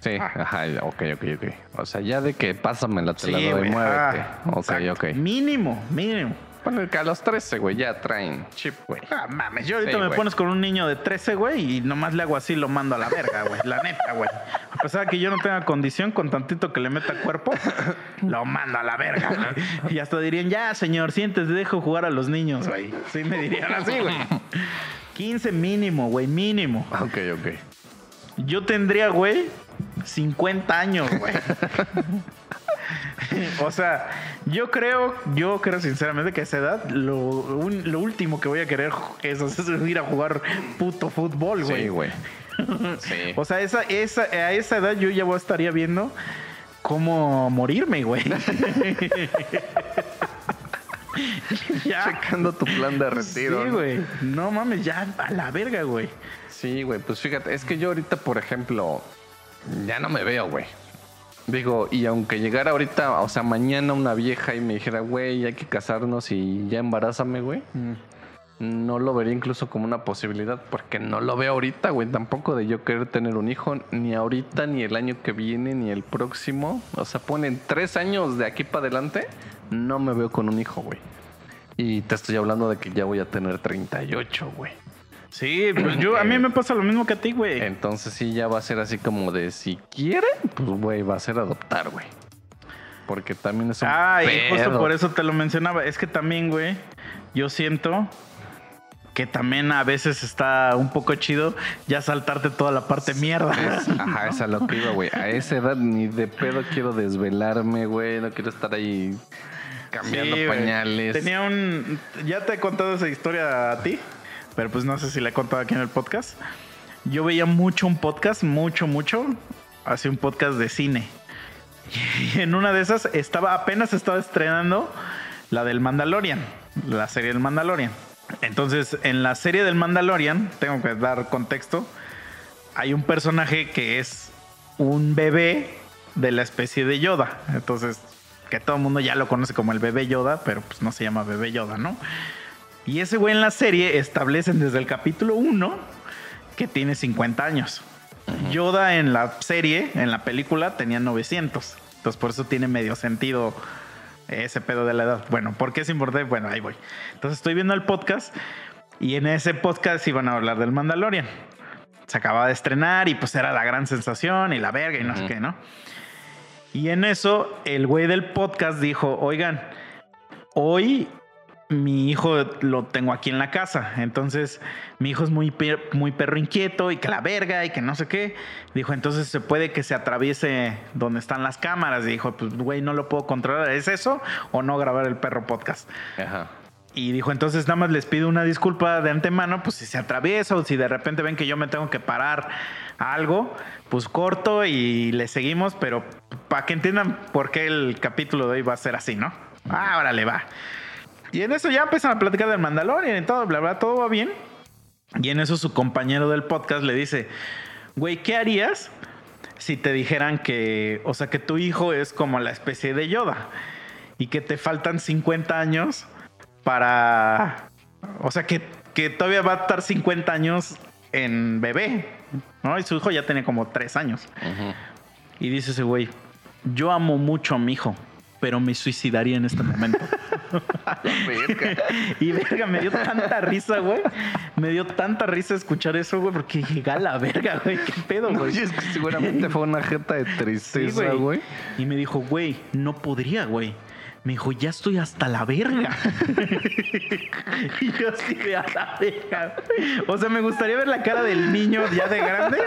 Sí, Ah. ajá, ok, ok, ok. O sea, ya de que pásamela, te la Sí, doy, güey. muévete. Ah, ok, exacto. ok. Mínimo, mínimo. Bueno, que a los 13, güey, ya traen chip, güey. Ah, mames, yo ahorita Sí, me güey. pones con un niño de 13, güey, y nomás le hago así, lo mando a la verga, güey. La neta, güey. A pesar de que yo no tenga condición, con tantito que le meta cuerpo, lo mando a la verga, güey. Y hasta dirían, ya, señor, siéntese, dejo jugar a los niños, güey. Sí me dirían así, güey. 15 mínimo, güey, mínimo. Ok, ok. Yo tendría, güey, 50 años, güey. [LAUGHS] o sea, yo creo, yo creo sinceramente que a esa edad lo, un- lo último que voy a querer es, ir a jugar puto fútbol, güey. Sí, güey. [LAUGHS] Sí. O sea, esa, esa, a esa edad yo ya voy estaría viendo cómo morirme, güey. [LAUGHS] ya. Checando tu plan de retiro. Sí, ¿no? güey. No mames, ya a la verga, güey. Sí, güey, pues fíjate, es que yo ahorita, por ejemplo, ya no me veo, güey. Digo, y aunque llegara ahorita, o sea, mañana una vieja y me dijera, güey, hay que casarnos y ya embarázame, güey. No lo vería incluso como una posibilidad, porque no lo veo ahorita, güey, tampoco de yo querer tener un hijo, ni ahorita, ni el año que viene, ni el próximo. O sea, ponen tres años de aquí para adelante, no me veo con un hijo, güey. Y te estoy hablando de que ya voy a tener 38, güey. Sí, pues yo, a mí me pasa lo mismo que a ti, güey. Entonces sí, ya va a ser así como de si quiere, pues güey, va a ser adoptar, güey. Porque también es un Ah, y justo por eso te lo mencionaba. Es que también, güey, yo siento que también a veces está un poco chido ya saltarte toda la parte mierda. Es- [LAUGHS] ajá, es a lo que iba, güey. A esa edad ni de pedo quiero desvelarme, güey. No quiero estar ahí cambiando Sí, pañales. Tenía un. Ya te he contado esa historia a ti, pero pues no sé si la he contado aquí en el podcast. Yo veía mucho un podcast, mucho, mucho. Hacía un podcast de cine. [LAUGHS] Y en una de esas estaba, apenas estaba estrenando la del Mandalorian, la serie del Mandalorian. Entonces, en la serie del Mandalorian, tengo que dar contexto, hay un personaje que es un bebé de la especie de Yoda. Entonces, que todo el mundo ya lo conoce como el bebé Yoda, pero pues no se llama bebé Yoda, ¿no? Y ese güey en la serie establecen desde el capítulo 1 que tiene 50 años. Yoda en la serie, en la película, tenía 900. Entonces por eso tiene medio sentido ese pedo de la edad. Bueno, ¿por qué es importante? Bueno, ahí voy. Entonces estoy viendo el podcast y en ese podcast iban a hablar del Mandalorian. Se acababa de estrenar y pues era la gran sensación y la verga y no sé qué, ¿no? Y en eso el güey del podcast dijo, oigan, hoy mi hijo lo tengo aquí en la casa. Entonces, mi hijo es muy, per- muy perro inquieto y que la verga y que no sé qué. Dijo, entonces se puede que se atraviese donde están las cámaras. Y dijo, pues, güey, no lo puedo controlar. ¿Es eso o no grabar el perro podcast? Ajá. Y dijo, entonces nada más les pido una disculpa de antemano, pues si se atraviesa o si de repente ven que yo me tengo que parar a algo, pues corto y le seguimos, pero para que entiendan por qué el capítulo de hoy va a ser así, ¿no? Ah, órale, va. Y en eso ya empiezan a platicar del Mandalorian y todo, bla, bla, todo va bien. Y en eso su compañero del podcast le dice, güey, ¿qué harías si te dijeran que, o sea, que tu hijo es como la especie de Yoda y que te faltan 50 años para, o sea, que, que todavía va a estar 50 años en bebé, ¿no? Y su hijo ya tiene como 3 años. Y dice ese güey, yo amo mucho a mi hijo, pero me suicidaría en este momento. [LAUGHS] Y verga, me dio tanta risa, güey. Me dio tanta risa escuchar eso, güey, porque llega a la verga, güey. ¿Qué pedo, No, güey? y es que seguramente fue una jeta de tristeza, güey. Y me dijo, güey, no podría, güey. Me dijo, ya estoy hasta la verga. [LAUGHS] y yo así de a la verga. O sea, me gustaría ver la cara del niño ya de grande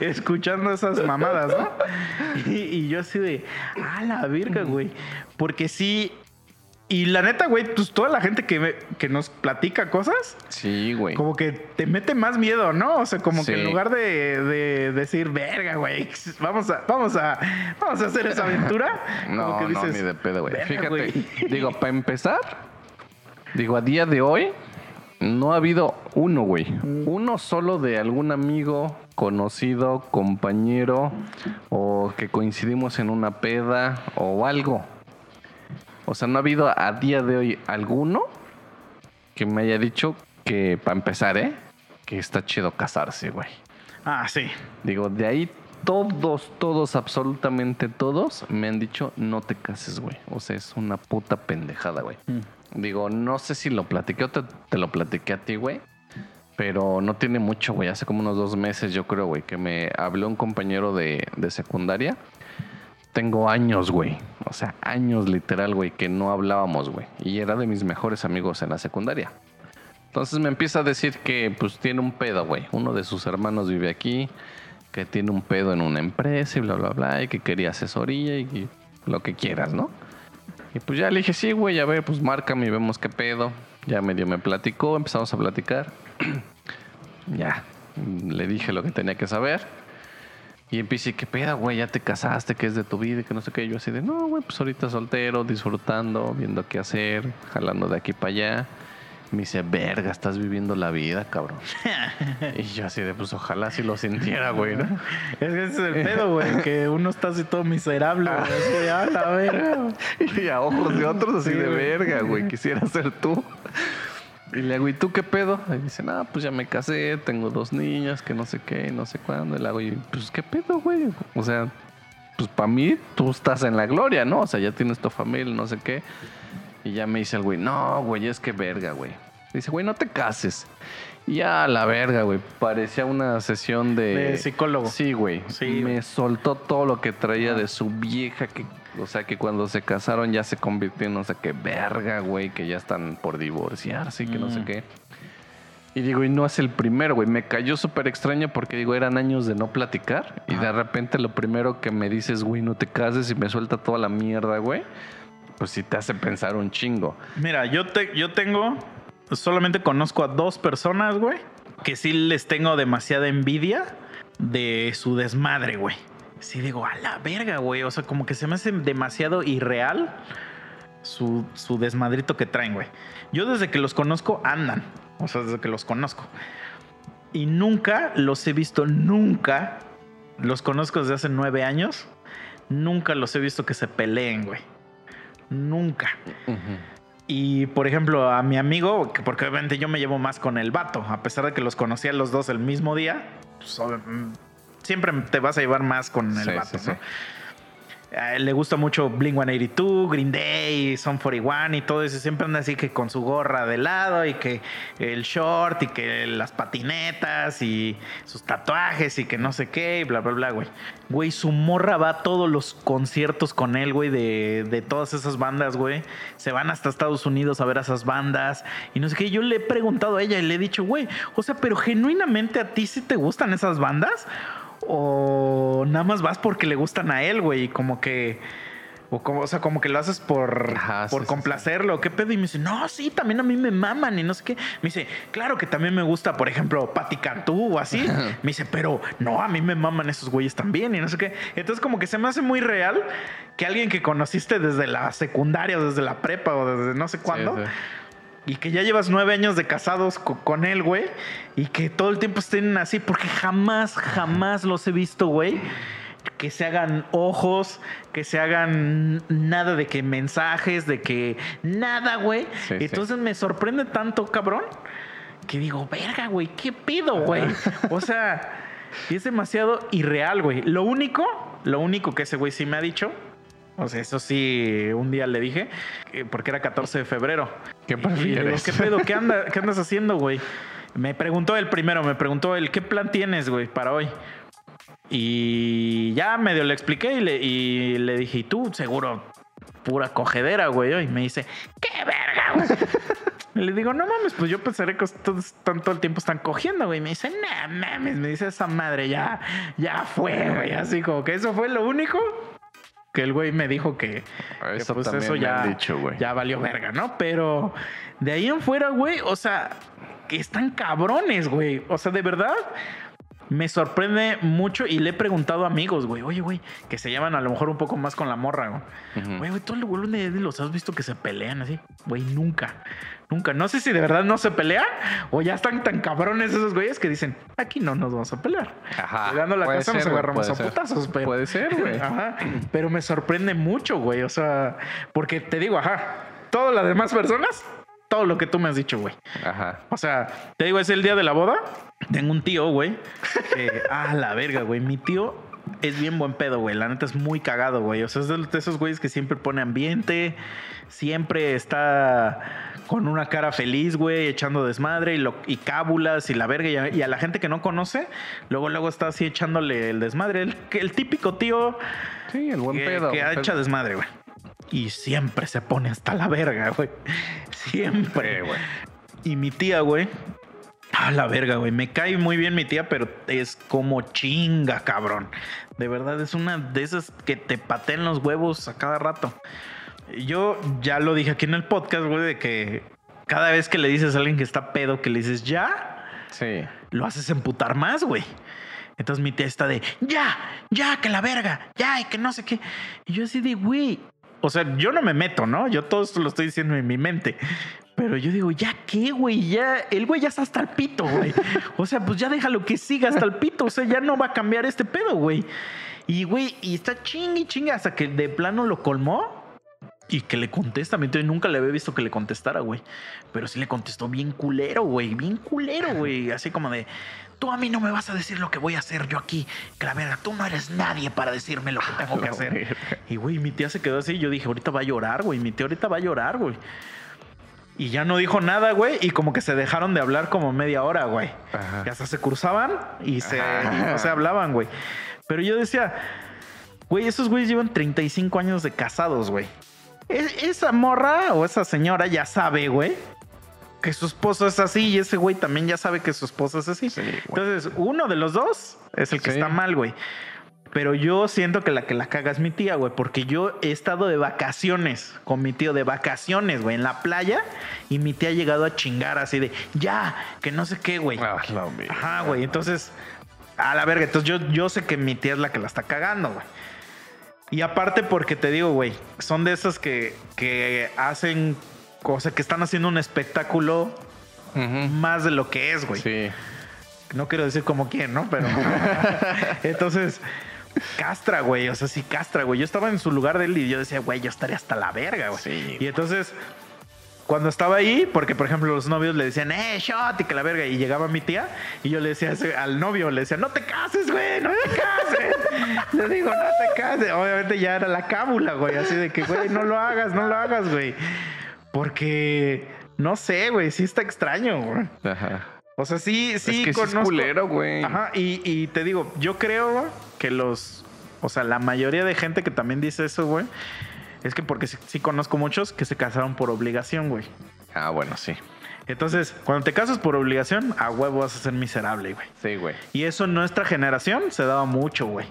escuchando esas mamadas, ¿no? Y, y yo así de, a la verga, güey. Porque sí. Y la neta, güey, pues toda la gente que, me- que nos platica cosas, Sí, güey. como que te mete más miedo, ¿no? O sea, como que en lugar de, de decir, verga, güey, [LAUGHS] vamos a, vamos a, vamos a hacer esa aventura. [LAUGHS] No, como que no, dices, ni de pedo, güey. "Verga, Fíjate, güey". [LAUGHS] digo, para empezar, digo, a día de hoy no ha habido uno, güey. Uno solo de algún amigo, conocido, compañero, o que coincidimos en una peda o algo. O sea, no ha habido a día de hoy alguno que me haya dicho que, para empezar, ¿eh? Que está chido casarse, güey. Ah, sí. Digo, de ahí todos, todos, absolutamente todos me han dicho no te cases, güey. O sea, es una puta pendejada, güey. Digo, no sé si lo platiqué o te, te lo platiqué a ti, güey. Pero no tiene mucho, güey. Hace como unos dos meses, yo creo, güey, que me habló un compañero de, de secundaria. Tengo años, güey. O sea, años literal, güey, que no hablábamos, güey. Y era de mis mejores amigos en la secundaria. Entonces me empieza a decir que pues tiene un pedo, güey. Uno de sus hermanos vive aquí, que tiene un pedo en una empresa y bla, bla, bla, y que quería asesoría y, y lo que quieras, ¿no? Y pues ya le dije, sí, güey, a ver, pues márcame y vemos qué pedo. Ya medio me platicó, empezamos a platicar. [CLEARS THROAT] ya, le dije lo que tenía que saber. Y empieza, ¿qué pedo, güey? Ya te casaste, ¿qué es de tu vida? y Que no sé qué. Yo así de, no, güey, pues ahorita soltero, disfrutando, viendo qué hacer, jalando de aquí para allá. Me dice, verga, estás viviendo la vida, cabrón. [LAUGHS] y yo así de, pues ojalá si lo sintiera, güey, ¿no? [LAUGHS] Es que ese es el pedo, güey, [LAUGHS] que uno está así todo miserable, güey. A la verga. Y a ojos de otros así Sí, de verga, güey. Quisiera ser tú. Y le hago, ¿y tú qué pedo? Y dice, no, pues ya me casé, tengo dos niñas, que no sé qué, no sé cuándo. Y le hago, y pues qué pedo, güey. O sea, pues para mí tú estás en la gloria, ¿no? O sea, ya tienes tu familia, no sé qué. Y ya me dice el güey, no, güey, es que verga, güey. Dice, güey, no te cases. Y ya la verga, güey. Parecía una sesión de... De psicólogo. Sí, güey. Sí, me soltó todo lo que traía de su vieja, que, o sea, que cuando se casaron ya se convirtió en no sé qué verga, güey, que ya están por divorciarse y que no sé Mm. qué. Y digo, y no es el primero, güey. Me cayó súper extraño porque digo, eran años de no platicar. Y de repente lo primero que me dices, güey, no te cases y me suelta toda la mierda, güey. Pues sí te hace pensar un chingo. Mira, yo, te, yo tengo, solamente conozco a dos personas, güey, que sí les tengo demasiada envidia de su desmadre, güey. Sí digo, a la verga, güey. O sea, como que se me hace demasiado irreal su, su desmadrito que traen, güey. Yo desde que los conozco andan. O sea, desde que los conozco. Y nunca los he visto, nunca. Los conozco desde hace nueve años. Nunca los he visto que se peleen, güey. Nunca. Y por ejemplo, a mi amigo, que porque obviamente yo me llevo más con el vato, a pesar de que los conocí a los dos el mismo día, pues, mm, siempre te vas a llevar más con el Sí, vato, sí, ¿no? A él le gusta mucho Blink 182, Green Day, Son 41 y todo eso. Siempre anda así que con su gorra de lado y que el short y que las patinetas y sus tatuajes y que no sé qué y bla, bla, bla, güey. Güey, su morra va a todos los conciertos con él, güey, de, de todas esas bandas, güey. Se van hasta Estados Unidos a ver a esas bandas y no sé qué. Yo le he preguntado a ella y le he dicho, güey, o sea, pero genuinamente a ti sí te gustan esas bandas o nada más vas porque le gustan a él, güey, y como que o, como, o sea, como que lo haces por, Ajá, sí, por sí, complacerlo, ¿qué pedo? Y me dice, no, sí, también a mí me maman y no sé qué. Me dice, claro que también me gusta, por ejemplo, Patti Cantú o así. [LAUGHS] Me dice, pero no, a mí me maman esos güeyes también y no sé qué. Entonces como que se me hace muy real que alguien que conociste desde la secundaria o desde la prepa o desde no sé cuándo, sí. Y que ya llevas nueve años de casados co- con él, güey. Y que todo el tiempo estén así, porque jamás, jamás los he visto, güey. Que se hagan ojos, que se hagan nada de que mensajes, de que nada, güey. Sí, sí. Entonces me sorprende tanto, cabrón, que digo, verga, güey, ¿qué pido, güey? O sea, es demasiado irreal, güey. Lo único lo único que ese güey sí me ha dicho, o sea, eso sí, un día le dije, que- porque era 14 de febrero. ¿Qué Y le digo? ¿qué pedo? ¿Qué, [LAUGHS] anda, ¿Qué andas haciendo, güey? Me preguntó el primero, me preguntó el, ¿qué plan tienes, güey, para hoy? Y ya medio le expliqué y le, y le dije, ¿y tú? Seguro, pura cogedera, güey. Y me dice, ¡qué verga, güey! [LAUGHS] Y le digo, no mames, pues yo pensaré que todos están todo el tiempo están cogiendo, güey. Y me dice, no mames, me dice esa madre, ya, ya fue, güey. Así como que eso fue lo único que el güey me dijo que, que, Eso pues eso me ya, dicho, güey. ya valió verga, ¿no? Pero de ahí en fuera, güey, o sea, que están cabrones, güey. O sea, de verdad, me sorprende mucho y le he preguntado a amigos, güey, oye, güey, que se llaman a lo mejor un poco más con la morra, güey. Güey, güey, todos los güeyes de los has visto que se pelean así. Güey, nunca. Nunca. No sé si de verdad no se pelean o ya están tan cabrones esos güeyes que dicen, aquí no nos vamos a pelear. Ajá. Llegando a la casa nos ser, agarramos a ser. putazos, pero. Puede ser, güey. [LAUGHS] Ajá. Pero me sorprende mucho, güey. O sea, porque te digo, ajá, todas las demás personas, todo lo que tú me has dicho, güey. Ajá. O sea, te digo, es el día de la boda. Tengo un tío, güey. Que, [LAUGHS] ah, la verga, güey. Mi tío es bien buen pedo, güey. La neta es muy cagado, güey. O sea, es de de esos güeyes que siempre pone ambiente. Siempre está con una cara feliz, güey, echando desmadre y, lo, y cábulas y la verga. Y a, y a la gente que no conoce, luego, luego está así echándole el desmadre. El, el típico tío Sí, el buen que, pedo. que ha güey. hecho desmadre, güey. Y siempre se pone hasta la verga, güey. Siempre. Güey. Y mi tía, güey. A la verga, güey. Me cae muy bien mi tía, pero es como chinga, cabrón. De verdad, es una de esas que te patean los huevos a cada rato. Yo ya lo dije aquí en el podcast, güey, de que cada vez que le dices a alguien que está pedo, que le dices ya, Sí. lo haces emputar más, güey. Entonces mi tía está de, ya, ya, que la verga, ya, y que no sé qué. Y yo así de, güey. O sea, yo no me meto, ¿no? Yo todo esto lo estoy diciendo en mi mente. Pero yo digo, ¿ya qué, güey? Ya, el güey ya está hasta el pito, güey. O sea, pues ya déjalo que siga hasta el pito. O sea, ya no va a cambiar este pedo, güey. Y, güey, y está chingue y chingue hasta que de plano lo colmó. Y que le contesta, mi tío nunca le había visto que le contestara, güey. Pero sí le contestó bien culero, güey. Bien culero, güey. Así como de, tú a mí no me vas a decir lo que voy a hacer yo aquí. Que la verga, tú no eres nadie para decirme lo que tengo que hacer. Y, güey, mi tía se quedó así. Yo dije, ahorita va a llorar, güey. Mi tía ahorita va a llorar, güey. Y ya no dijo nada, güey. Y como que se dejaron de hablar como media hora, güey. Ajá. Y hasta se cruzaban y se, y no se hablaban, güey. Pero yo decía, güey, esos güeyes llevan 35 años de casados, güey. E- esa morra o esa señora ya sabe, güey, que su esposo es así y ese güey también ya sabe que su esposo es así. Sí. Entonces, uno de los dos es el que Sí. está mal, güey. Pero yo siento que la que la caga es mi tía, güey, porque yo he estado de vacaciones con mi tío, de vacaciones, güey, en la playa, y mi tía ha llegado a chingar así de, ya, que no sé qué, güey. Ah. Ajá, güey. Entonces, a la verga. Entonces, yo, yo sé que mi tía es la que la está cagando, güey. Y aparte, porque te digo, güey, son de esas que, que hacen cosas, que están haciendo un espectáculo más de lo que es, güey. Sí. No quiero decir como quién, ¿no? Pero. [LAUGHS] Entonces, castra, güey. O sea, sí, castra, güey. Yo estaba en su lugar de él y yo decía, güey, yo estaría hasta la verga, güey. Sí. Y entonces, cuando estaba ahí, porque por ejemplo los novios le decían, eh, shot y que la verga, y llegaba mi tía, y yo le decía al novio, le decía, no te cases, güey, no te cases. [LAUGHS] le digo, no te cases. Obviamente ya era la cábula, güey, así de que, güey, no lo hagas, no lo hagas, güey. Porque, no sé, güey, sí está extraño, güey. Ajá. O sea, sí, sí, es que es culero, güey. Ajá, y, y te digo, yo creo que los, o sea, la mayoría de gente que también dice eso, güey, es que porque sí, sí conozco muchos que se casaron por obligación, güey. Ah, bueno, sí. Entonces, cuando te casas por obligación, a huevo vas a ser miserable, güey. Sí, güey. Y eso en nuestra generación se daba mucho, güey.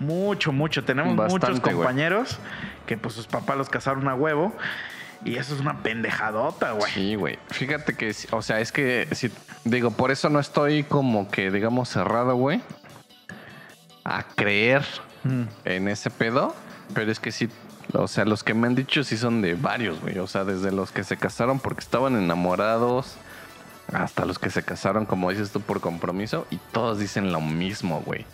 Mucho, mucho. Tenemos muchos güey. compañeros que pues sus papás los casaron a huevo. Y eso es una pendejadota, güey. Sí, güey. Fíjate que, o sea, es que, si, digo, por eso no estoy como que, digamos, cerrado, güey, a creer Mm. en ese pedo, pero es que sí, o sea, los que me han dicho sí son de varios, güey. O sea, desde los que se casaron porque estaban enamorados, hasta los que se casaron, como dices tú, por compromiso, y todos dicen lo mismo, güey.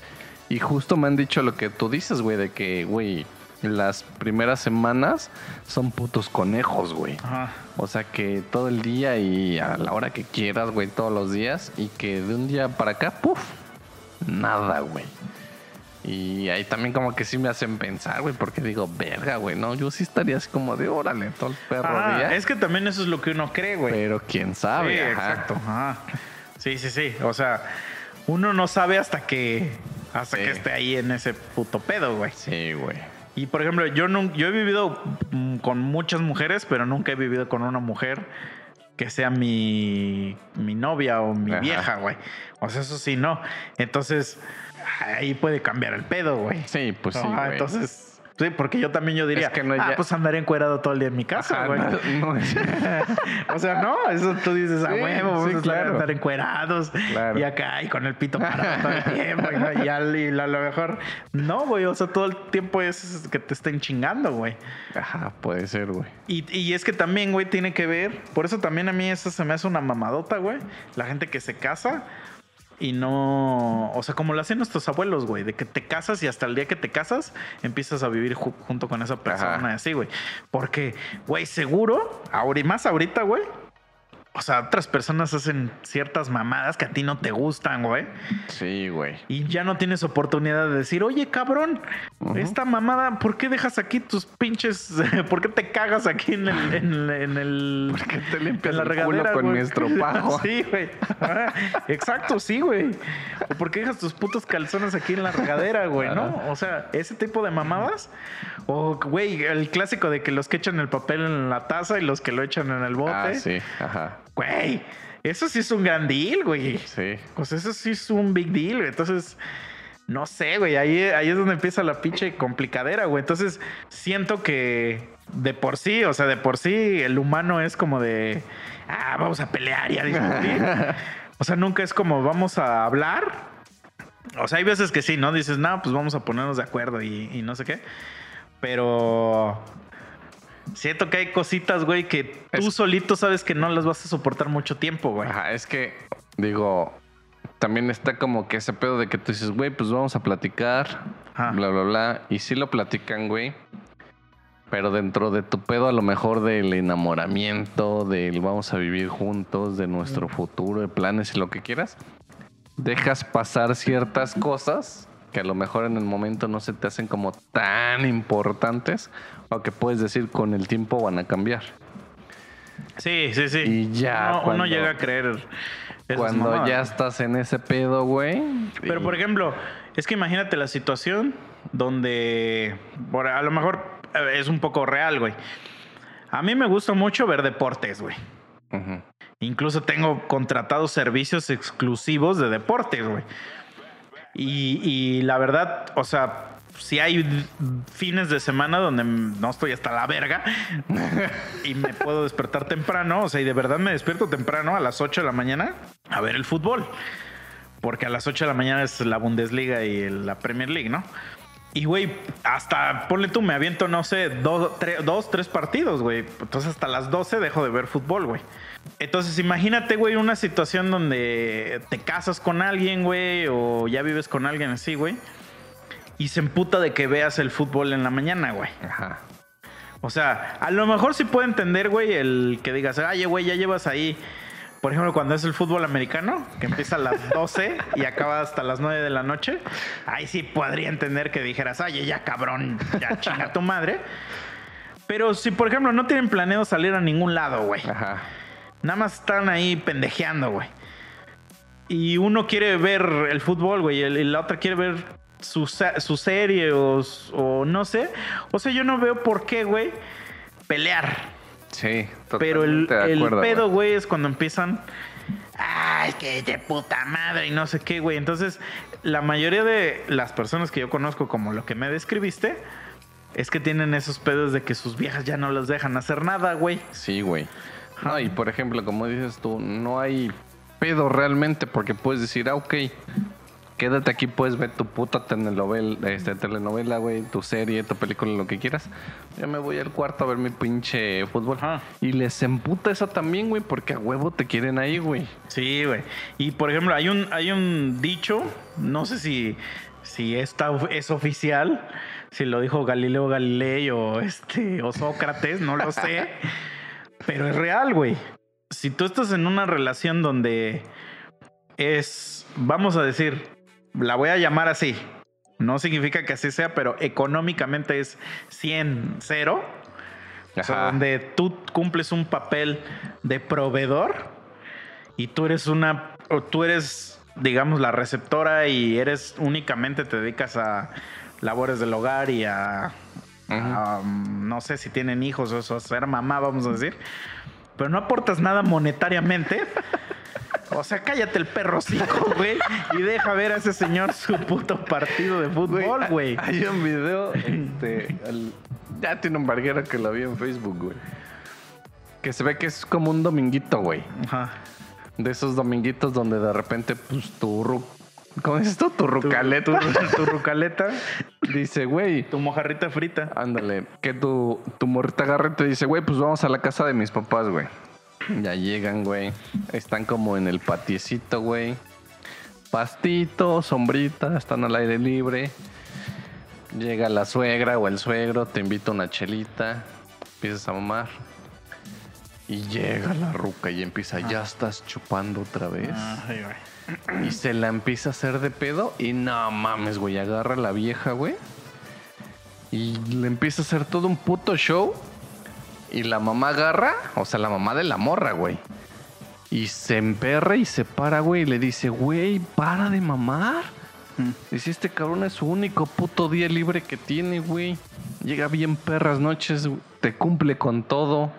Y justo me han dicho lo que tú dices, güey, de que, güey, las primeras semanas son putos conejos, güey. Ajá. O sea que todo el día y a la hora que quieras, güey, todos los días. Y que de un día para acá, puff, nada, güey. Y ahí también como que sí me hacen pensar, güey, porque digo, verga, güey, no, yo sí estaría así como de órale todo el perro Ah, día. es que también eso es lo que uno cree, güey. Pero quién sabe, Sí, ajá. exacto. ajá. Sí, sí, sí. O sea, uno no sabe hasta que hasta Sí. que esté ahí en ese puto pedo, güey. Sí, güey. Y por ejemplo, yo nun- yo he vivido con muchas mujeres, pero nunca he vivido con una mujer que sea mi, mi novia o mi Ajá. vieja, güey. O sea, eso sí, no. Entonces, ahí puede cambiar el pedo, güey. Sí, pues sí, Ajá, güey. entonces, sí, porque yo también yo diría, Es que no ah, ya- pues andaré encuerado todo el día en mi casa, Ajá, güey. no, no [LAUGHS] o sea, no, eso tú dices a Sí, huevo, vamos sí, a estar, claro. estar encuerados Claro. y acá y con el pito parado todo el tiempo y al- y a lo mejor no, güey, o sea, todo el tiempo es que te estén chingando, güey. Ajá, puede ser, güey. Y, y es que también, güey, tiene que ver, por eso también a mí eso se me hace una mamadota, güey, la gente que se casa y no, o sea, como lo hacen nuestros abuelos, güey, de que te casas y hasta el día que te casas empiezas a vivir ju- junto con esa persona Ajá. y así, güey. Porque, güey, seguro, ahora, más ahorita, güey. O sea, otras personas hacen ciertas mamadas que a ti no te gustan, güey. Sí, güey. Y ya no tienes oportunidad de decir, oye, cabrón, esta mamada, ¿por qué dejas aquí tus pinches, [LAUGHS] por qué te cagas aquí en el, en, el- en el- ¿Por qué te limpias en la el culo regadera, con güey? mi estropajo? [LAUGHS] sí, güey. Ajá. Exacto, sí, güey. ¿O por qué dejas tus putos calzones aquí en la regadera, güey, no? O sea, ese tipo de mamadas. O, güey, el clásico de que los que echan el papel en la taza y los que lo echan en el bote. Ah, sí, ajá. Güey, eso sí es un gran deal, güey. Sí. Pues eso sí es un big deal, güey. Entonces, no sé, güey. Ahí, ahí es donde empieza la pinche complicadera, güey. Entonces, siento que de por sí, o sea, de por sí, el humano es como de. Ah, vamos a pelear y a discutir. [LAUGHS] o sea, nunca es como vamos a hablar. O sea, hay veces que sí, ¿no? Dices, no, pues vamos a ponernos de acuerdo y, y no sé qué. Pero. Siento que hay cositas, güey, que tú Es- solito sabes que no las vas a soportar mucho tiempo, güey. Ajá, es que, digo, también está como que ese pedo de que tú dices, güey, pues vamos a platicar, Ajá. bla, bla, bla. Y sí lo platican, güey. Pero dentro de tu pedo, a lo mejor del enamoramiento, del vamos a vivir juntos, de nuestro futuro, de planes y lo que quieras, dejas pasar ciertas cosas que a lo mejor en el momento no se te hacen como tan importantes o que puedes decir con el tiempo van a cambiar. Sí, sí, sí. Y ya, Uno, uno llega a creer. Cuando mamadas. ya estás en ese pedo, güey. Pero, y- por ejemplo, es que imagínate la situación donde. por- a lo mejor es un poco real, güey. A mí me gusta mucho ver deportes, güey. Incluso tengo contratados servicios exclusivos de deportes, güey. Y, y la verdad, o sea, si hay fines de semana donde no estoy hasta la verga y me puedo despertar temprano, o sea, y de verdad me despierto temprano a las 8 de la mañana a ver el fútbol. Porque a las 8 de la mañana es la Bundesliga y la Premier League, ¿no? Y, güey, hasta, ponle tú, me aviento, no sé, dos, tres, dos, tres partidos, güey. Entonces hasta las 12 dejo de ver fútbol, güey. Entonces imagínate, güey, una situación donde te casas con alguien, güey, o ya vives con alguien así, güey. Y se emputa de que veas el fútbol en la mañana, güey. Ajá. O sea, a lo mejor sí puedo entender, güey, el que digas, ay, güey, ya llevas ahí. Por ejemplo, cuando es el fútbol americano, que empieza a las [LAUGHS] 12 y acaba hasta las 9 de la noche, ahí sí podría entender que dijeras, ay, ya cabrón, ya chinga tu madre. Pero si, por ejemplo, no tienen planeado salir a ningún lado, güey. Ajá. Nada más están ahí pendejeando, güey. Y uno quiere ver el fútbol, güey, y la otra quiere ver su, su serie o no sé. O sea, yo no veo por qué, güey, pelear. Sí, Pero el, totalmente de el pedo, güey. güey, es cuando empiezan. Ay, que de puta madre y no sé qué, güey. Entonces, la mayoría de las personas que yo conozco, como lo que me describiste, es que tienen esos pedos de que sus viejas ya no los dejan hacer nada, güey. Sí, güey. No, y por ejemplo, como dices tú, no hay pedo realmente porque puedes decir, ah, ok, quédate aquí, puedes ver tu puta telenovela, este, telenovela, güey, tu serie, tu película, lo que quieras. Yo me voy al cuarto a ver mi pinche fútbol. Y les emputa eso también, güey, porque a huevo te quieren ahí, güey. Sí, güey. Y por ejemplo, hay un, hay un dicho, no sé si, si esta es oficial, si lo dijo Galileo Galilei o, este, o Sócrates, no lo sé. [LAUGHS] pero es real, güey. Si tú estás en una relación donde es, vamos a decir, la voy a llamar así, No significa que así sea, pero económicamente es 100, 0. O sea, donde tú cumples un papel de proveedor y tú eres una, o tú eres, digamos, la receptora y eres únicamente te dedicas a labores del hogar y a, a, um, no sé si tienen hijos o eso, a ser mamá, vamos a decir, pero no aportas nada monetariamente. [LAUGHS] O sea, cállate el perro cico, güey, y deja ver a ese señor su puto partido de fútbol, güey. Hay un video, este, al- ya tiene un barguero que lo vi en Facebook, güey. Que se ve que es como un dominguito, güey. Ajá. De esos dominguitos donde de repente, pues, tu. ¿Cómo dices tú? Tu rucaleta. Tu, tu rucaleta, Dice, güey, tu mojarrita frita. ándale, que tu, tu morrita agarra y te dice, güey, pues vamos a la casa de mis papás, güey. Ya llegan, güey. Están como en el patiecito, güey. Pastito, sombrita, están al aire libre. Llega la suegra o el suegro, te invita una chelita, empiezas a mamar. Y llega la ruca y empieza, ya estás chupando otra vez. Güey. Y se la empieza a hacer de pedo. Y no mames, güey. Agarra a la vieja, güey. Y le empieza a hacer todo un puto show. Y la mamá agarra, o sea, la mamá de la morra, güey. Y se emperra y se para, güey. Y le dice, güey, para de mamar. Dice, este cabrón es su único puto día libre que tiene, güey. Llega bien perras noches, te cumple con todo,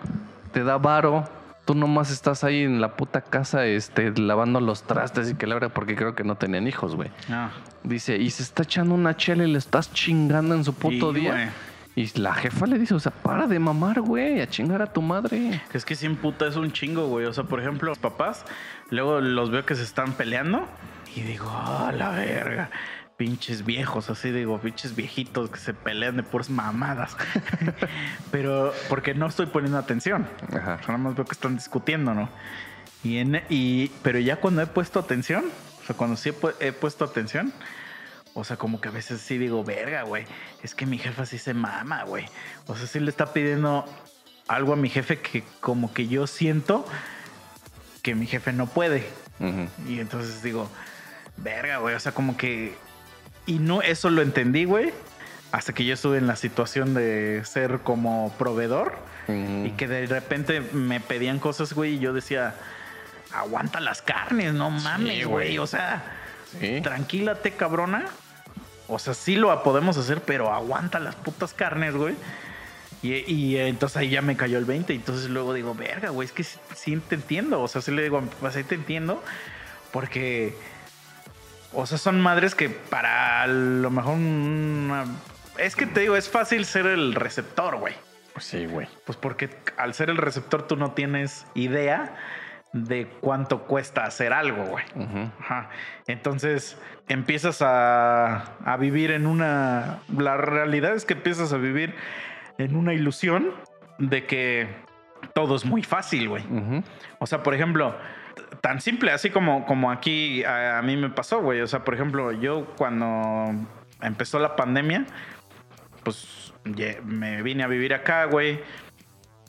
te da varo. Tú nomás estás ahí en la puta casa, este, lavando los trastes y que la verdad, porque creo que no tenían hijos, güey. Ah. Dice, y se está echando una chela y le estás chingando en su puto Sí, día. güey. Y la jefa le dice, o sea, para de mamar, güey, a chingar a tu madre. Es que sin puta es un chingo, güey. O sea, por ejemplo, los papás, luego los veo que se están peleando y digo, ah, la verga. Pinches viejos, así digo, pinches viejitos que se pelean de puras mamadas. [LAUGHS] Pero porque no estoy poniendo atención. Ajá. Nada más veo que están discutiendo, ¿no? Y, en, y pero ya cuando he puesto atención, o sea, cuando sí he, pu- he puesto atención, o sea, como que a veces sí digo, verga, güey, es que mi jefa sí se mama, güey. O sea, sí le está pidiendo algo a mi jefe que como que yo siento que mi jefe no puede. Y entonces digo, verga, güey, o sea, como que... Y no, eso lo entendí, güey, hasta que yo estuve en la situación de ser como proveedor. Y que de repente me pedían cosas, güey, y yo decía, aguanta las carnes, no mames, güey. O sea, Sí. tranquilate, cabrona. O sea, sí lo podemos hacer, pero aguanta las putas carnes, güey. Y, y, eh, entonces ahí ya me cayó el 20. Y entonces luego digo, verga, güey, es que sí, sí te entiendo. O sea, sí le digo, pues ahí te entiendo. Porque, o sea, son madres que para a lo mejor una... Es que te digo, es fácil ser el receptor, güey. Sí, güey. Pues porque al ser el receptor tú no tienes idea de cuánto cuesta hacer algo, güey. Ajá. Entonces empiezas a, a vivir en una... La realidad es que empiezas a vivir en una ilusión de que todo es muy fácil, güey. O sea, por ejemplo, tan simple, así como, como aquí a, a mí me pasó, güey. O sea, por ejemplo, yo cuando empezó la pandemia, pues me vine a vivir acá, güey.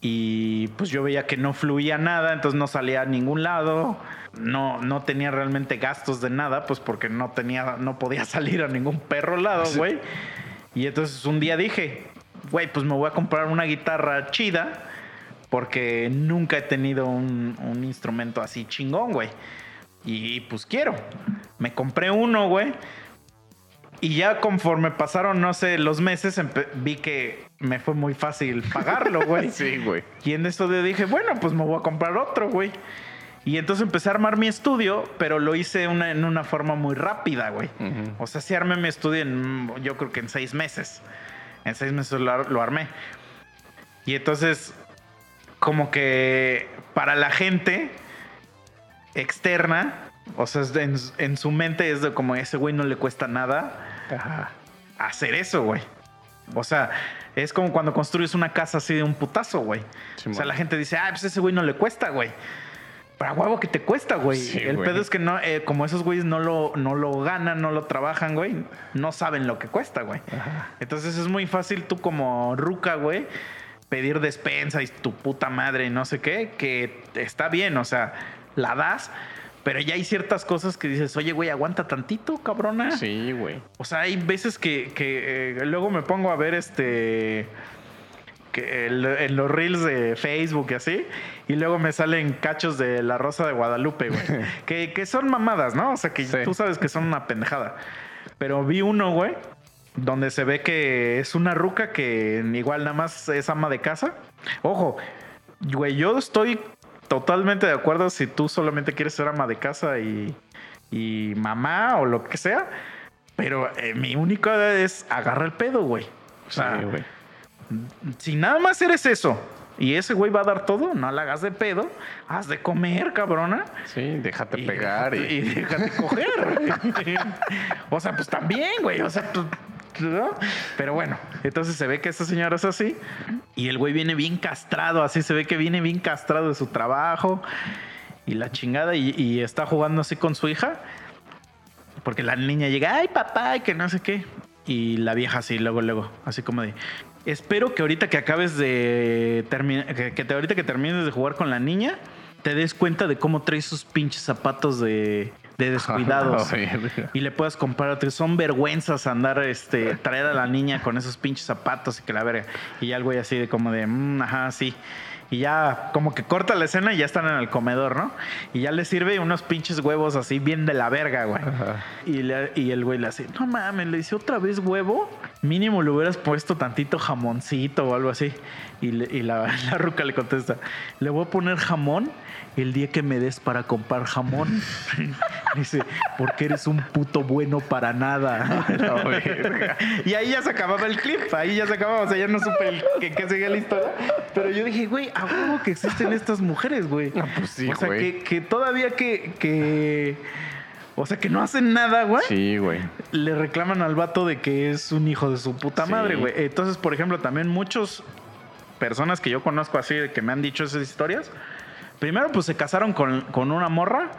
Y pues yo veía que no fluía nada, entonces no salía a ningún lado. No, no tenía realmente gastos de nada, pues porque no tenía, no podía [LAUGHS] salir a ningún perro lado, güey. Y entonces un día dije, güey, pues me voy a comprar una guitarra chida porque nunca he tenido un, un instrumento así chingón, güey. Y pues quiero. Me compré uno, güey. Y ya conforme pasaron, no sé, los meses, vi que me fue muy fácil pagarlo, [LAUGHS] güey. Sí, güey. Y en eso dije, bueno, pues me voy a comprar otro, güey. Y entonces empecé a armar mi estudio, pero lo hice una- en una forma muy rápida, güey. Ujú. O sea, sí armé mi estudio en, yo creo que en seis meses. En seis meses lo, lo armé. Y entonces, como que para la gente externa, o sea, en, en su mente es de como ese güey no le cuesta nada Ajá. hacer eso, güey. O sea, es como cuando construyes una casa así de un putazo, güey. Sí, o sea, man. la gente dice, ah, pues ese güey no le cuesta, güey. Para huevo que te cuesta, güey. Sí, El güey. pedo es que no, eh, como esos güeyes no lo, no lo ganan, no lo trabajan, güey, no saben lo que cuesta, güey. Entonces es muy fácil tú como ruca, güey, pedir despensa y tu puta madre y no sé qué, que está bien, o sea, la das, Pero ya hay ciertas cosas que dices, oye, güey, aguanta tantito, cabrona. Sí, güey. O sea, hay veces que, que, eh, luego me pongo a ver este. Que el- en los reels de Facebook y así. Y luego me salen cachos de la Rosa de Guadalupe, güey. [LAUGHS] que, que son mamadas, ¿no? O sea, que Sí. tú sabes que son una pendejada. Pero vi uno, güey, donde se ve que es una ruca que igual nada más es ama de casa. Ojo, güey, yo estoy totalmente de acuerdo si tú solamente quieres ser ama de casa y, y mamá o lo que sea. Pero eh, mi única es agarrar el pedo, güey. O sea, Sí, güey. si nada más eres eso y ese güey va a dar todo, no la hagas de pedo, haz de comer, cabrona. Sí, déjate Y pegar y... [LAUGHS] y déjate coger. [LAUGHS] o sea, pues también, güey. O sea, tú- ¿no? Pero bueno, entonces se ve que esta señora es así. Y el güey viene bien castrado, así se ve que viene bien castrado de su trabajo. Y la chingada, y, está jugando así con su hija. Porque la niña llega, ay papá, y que no sé qué. Y la vieja así, luego, luego, así como de, espero que ahorita que acabes de terminar, que, te, ahorita que termines de jugar con la niña, te des cuenta de cómo traes sus pinches zapatos de, de descuidados. [LAUGHS] Y le puedas comprar otros. Son vergüenzas andar, este, traer a la niña con esos pinches zapatos y que la verga. Y ya el güey así de como de, "Mm, ajá, sí. Y ya como que corta la escena y ya están en el comedor, ¿no? Y ya le sirve unos pinches huevos así bien de la verga, güey. Y, le- y el güey le hace, no mames, le dice otra vez huevo. Mínimo le hubieras puesto tantito jamoncito o algo así. Y, le- y la, [LAUGHS] la ruca le contesta, le voy a poner jamón el día que me des para comprar jamón. [LAUGHS] dice, porque eres un puto bueno para nada. [LAUGHS] Y ahí ya se acababa el clip, ahí ya se acababa, o sea, ya no supe el, que, que seguía la historia. Pero yo dije, güey, a huevo que existen estas mujeres, güey. Ah, pues sí, o sea, güey. que, que todavía que, que... O sea, que no hacen nada, güey Sí, güey. le reclaman al vato de que es un hijo de su puta Sí. madre, güey. Entonces, por ejemplo, también muchas personas que yo conozco así, que me han dicho esas historias, primero pues se casaron con, con una morra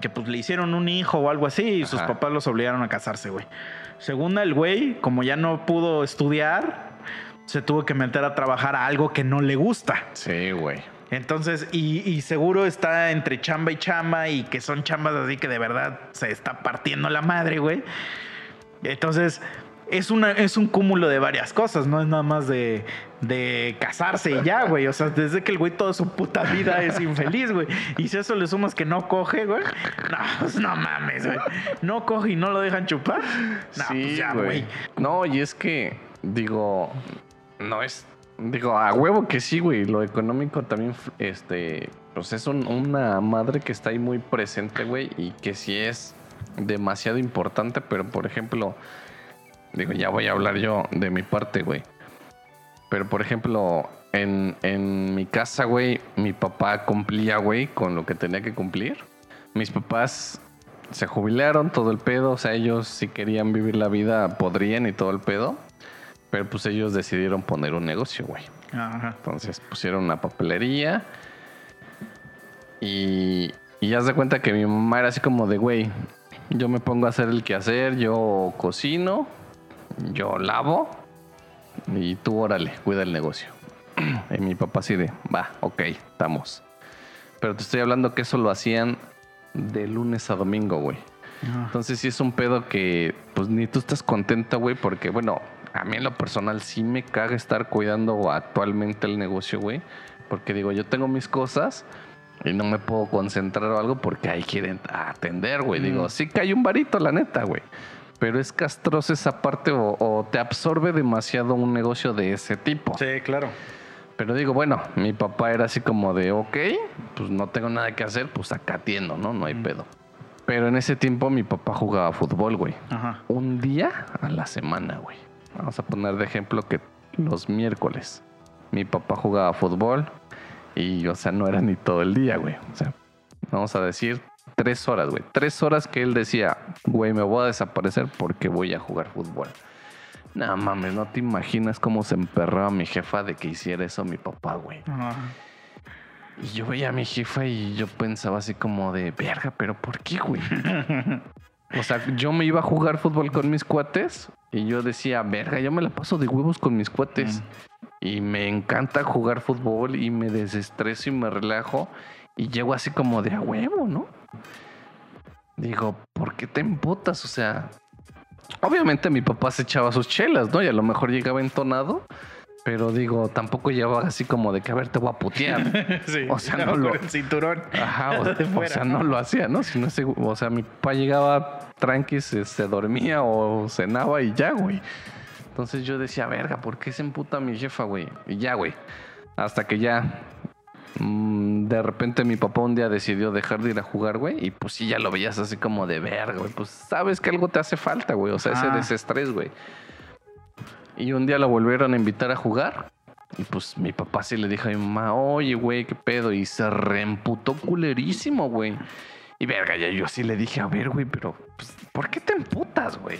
que pues le hicieron un hijo o algo así y sus papás los obligaron a casarse, güey. Segunda, el güey, como ya no pudo estudiar, se tuvo que meter a trabajar a algo que no le gusta. Sí, güey. Entonces, y, y seguro está entre chamba y chamba y que son chambas así que de verdad se está partiendo la madre, güey. Entonces, es, una, es un cúmulo de varias cosas, no es nada más de, de casarse y ya, güey. O sea, desde que el güey toda su puta vida es infeliz, güey. Y si a eso le sumas que no coge, güey. No, pues no mames, güey. No coge y no lo dejan chupar. No, pues ya, güey. No, y es que, digo, no es. Digo, a huevo que sí, güey. Lo económico también, este. Pues es un- una madre que está ahí muy presente, güey. Y que sí es demasiado importante. Pero, por ejemplo, digo, ya voy a hablar yo de mi parte, güey. Pero, por ejemplo, en, en mi casa, güey, mi papá cumplía, güey, con lo que tenía que cumplir. Mis papás se jubilaron, todo el pedo. O sea, ellos si querían vivir la vida, podrían y todo el pedo. Pero pues ellos decidieron poner un negocio, güey. Ajá. Entonces pusieron una papelería. Y, y haz de cuenta que mi mamá era así como de, güey, yo me pongo a hacer el quehacer, yo cocino, yo lavo. Y tú, órale, cuida el negocio. [CLEARS THROAT] y mi papá así de, va, ok, estamos. Pero te estoy hablando que eso lo hacían de lunes a domingo, güey. Ajá. Entonces sí es un pedo que pues ni tú estás contenta, güey, porque bueno, a mí en lo personal sí me caga estar cuidando actualmente el negocio, güey. Porque digo, yo tengo mis cosas y no me puedo concentrar o algo porque ahí quieren atender, güey. Digo, sí que hay un varito, la neta, güey. Pero es castrosa esa parte o, o te absorbe demasiado un negocio de ese tipo. Sí, claro. Pero digo, bueno, mi papá era así como de, ok, pues no tengo nada que hacer, pues acá atiendo, ¿no? No hay pedo. Pero en ese tiempo mi papá jugaba fútbol, güey. Ajá. Un día a la semana, güey. Vamos a poner de ejemplo que los miércoles mi papá jugaba fútbol y, o sea, no era ni todo el día, güey. O sea, vamos a decir tres horas, güey. Tres horas que él decía, güey, me voy a desaparecer porque voy a jugar fútbol. No mames, no te imaginas cómo se emperraba mi jefa de que hiciera eso mi papá, güey. Y yo veía a mi jefa y yo pensaba así como de, verga, pero ¿por qué, güey? [LAUGHS] O sea, yo me iba a jugar fútbol con mis cuates y yo decía, verga, yo me la paso de huevos con mis cuates. Y me encanta jugar fútbol y me desestreso y me relajo y llego así como de a huevo, ¿no? Digo, ¿por qué te emputas? O sea, obviamente mi papá se echaba sus chelas, ¿no? Y a lo mejor llegaba entonado. Pero digo, tampoco llevaba así como de que a ver, te voy a putear. [LAUGHS] Sí, o sea, no, no lo. el cinturón. Ajá, [LAUGHS] o, sea, no lo hacía, ¿no? Si no se- o sea, mi papá llegaba tranqui, se, se dormía o cenaba y ya, güey. Entonces yo decía, verga, ¿por qué se emputa mi jefa, güey? Y ya, güey. Hasta que ya. Mm, de repente mi papá un día decidió dejar de ir a jugar, güey. Y pues sí, ya lo veías así como de verga, güey. Pues sabes que algo te hace falta, güey. O sea, ese Ah. desestrés, güey. Y un día lo volvieron a invitar a jugar. Y pues mi papá sí le dijo a mi mamá, oye, güey, qué pedo. Y se reemputó culerísimo, güey. Y verga, ya yo sí le dije, a ver, güey, pero pues, ¿por qué te emputas, güey?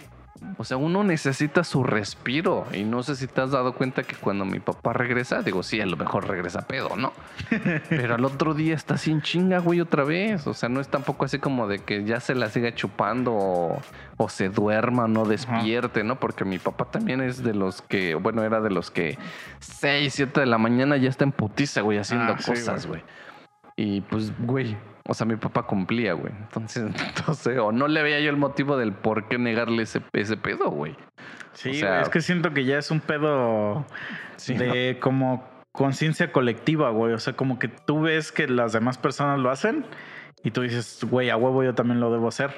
O sea, uno necesita su respiro. Y no sé si te has dado cuenta que cuando mi papá regresa, digo, sí, a lo mejor regresa pedo, ¿no? [LAUGHS] Pero al otro día está sin chinga, güey, otra vez. O sea, no es tampoco así como de que ya se la siga chupando o, o se duerma, no despierte, ¿no? Porque mi papá también es de los que, bueno, era de los que 6, 7 de la mañana ya está en putiza, güey, haciendo Ah, sí, cosas, güey. Y pues, güey, o sea, mi papá cumplía, güey. Entonces, [LAUGHS] entonces, o no le veía yo el motivo del por qué negarle ese, ese pedo, güey. Sí, O sea- es que siento que ya es un pedo Sí, de como conciencia colectiva, güey. O sea, como que tú ves que las demás personas lo hacen y tú dices, güey, a huevo yo también lo debo hacer.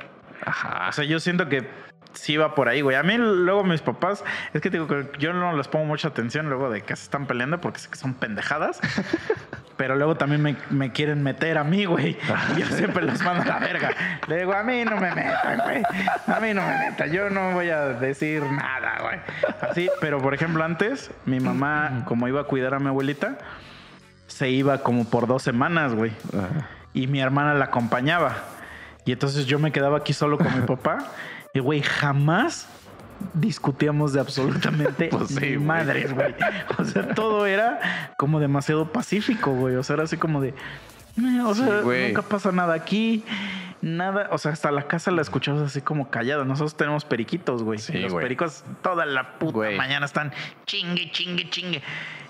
Ajá. O sea, yo siento que sí va por ahí, güey. A mí luego mis papás, es que digo que yo no les pongo mucha atención luego de que se están peleando porque sé que son pendejadas. [LAUGHS] Pero luego también me, me quieren meter a mí, güey. Yo siempre los mando a la verga. Le digo, a mí no me metan, güey. A mí no me metan. Yo no voy a decir nada, güey. Así, pero por ejemplo, antes, mi mamá, como iba a cuidar a mi abuelita, se iba como por dos semanas, güey y mi hermana la acompañaba. Y entonces yo me quedaba aquí solo con mi [LAUGHS] papá. Y, güey, jamás discutíamos de absolutamente [LAUGHS] Pues sí, ni güey. madres, güey. O sea, todo era como demasiado pacífico, güey. O sea, era así como de... "Eh, O sea, nunca pasa nada aquí. Nada, o sea, hasta la casa la escuchamos así como callada. Nosotros tenemos periquitos, güey. Sí, los pericos toda la puta mañana están chingue, chingue, chingue.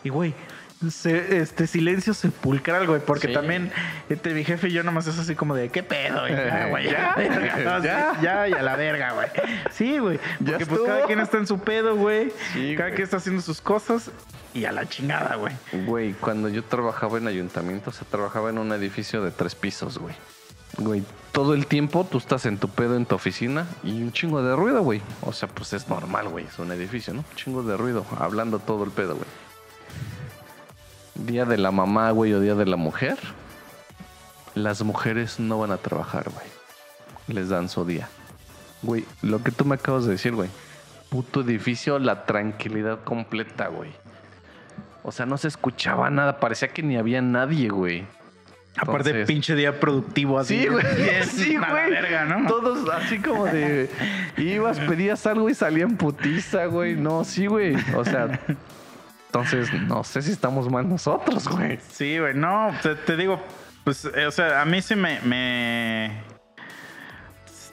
Y, güey, se- este silencio sepulcral, güey, porque Sí. también este, mi jefe y yo nomás es así como de, ¿qué pedo? güey? Ya, güey, [LAUGHS] ya, Ya, ya. sí, ya, y a la verga, güey. Sí, güey, Ya porque pues cada quien está en su pedo, güey. Sí, cada güey. quien está haciendo sus cosas y a la chingada, güey. Güey, cuando yo trabajaba en ayuntamiento, o sea, trabajaba en un edificio de tres pisos, güey. Güey, todo el tiempo tú estás en tu pedo en tu oficina y un chingo de ruido, güey. O sea, pues es normal, güey. Es un edificio, ¿no? Un chingo de ruido, hablando todo el pedo, güey. Día de la mamá, güey, o día de la mujer. Las mujeres no van a trabajar, güey. Les dan su día. Güey, lo que tú me acabas de decir, güey. Puto edificio, la tranquilidad completa, güey. O sea, no se escuchaba nada. Parecía que ni había nadie, güey. Aparte, Entonces- pinche día productivo así. Sí, güey. [LAUGHS] Sí, güey. verga, ¿no? Todos así como de. [LAUGHS] Ibas, pedías algo y salían putiza, güey. No, sí, güey. O sea. Entonces, no sé si estamos mal nosotros, güey. Sí, güey, no, te, te digo, pues, eh, o sea, a mí sí me, me-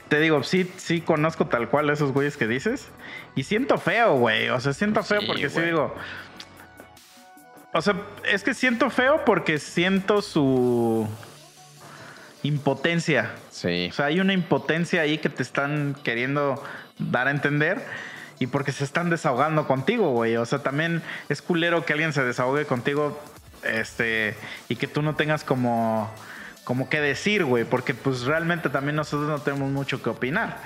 Te digo, sí, sí conozco tal cual a esos güeyes que dices. Y siento feo, güey. O sea, siento Pues feo sí, porque sí digo. O sea, es que siento feo porque siento su impotencia. Sí. O sea, hay una impotencia ahí que te están queriendo dar a entender y porque se están desahogando contigo, güey. O sea, también es culero que alguien se desahogue contigo este y que tú no tengas como como que decir, güey, porque pues realmente también nosotros no tenemos mucho que opinar.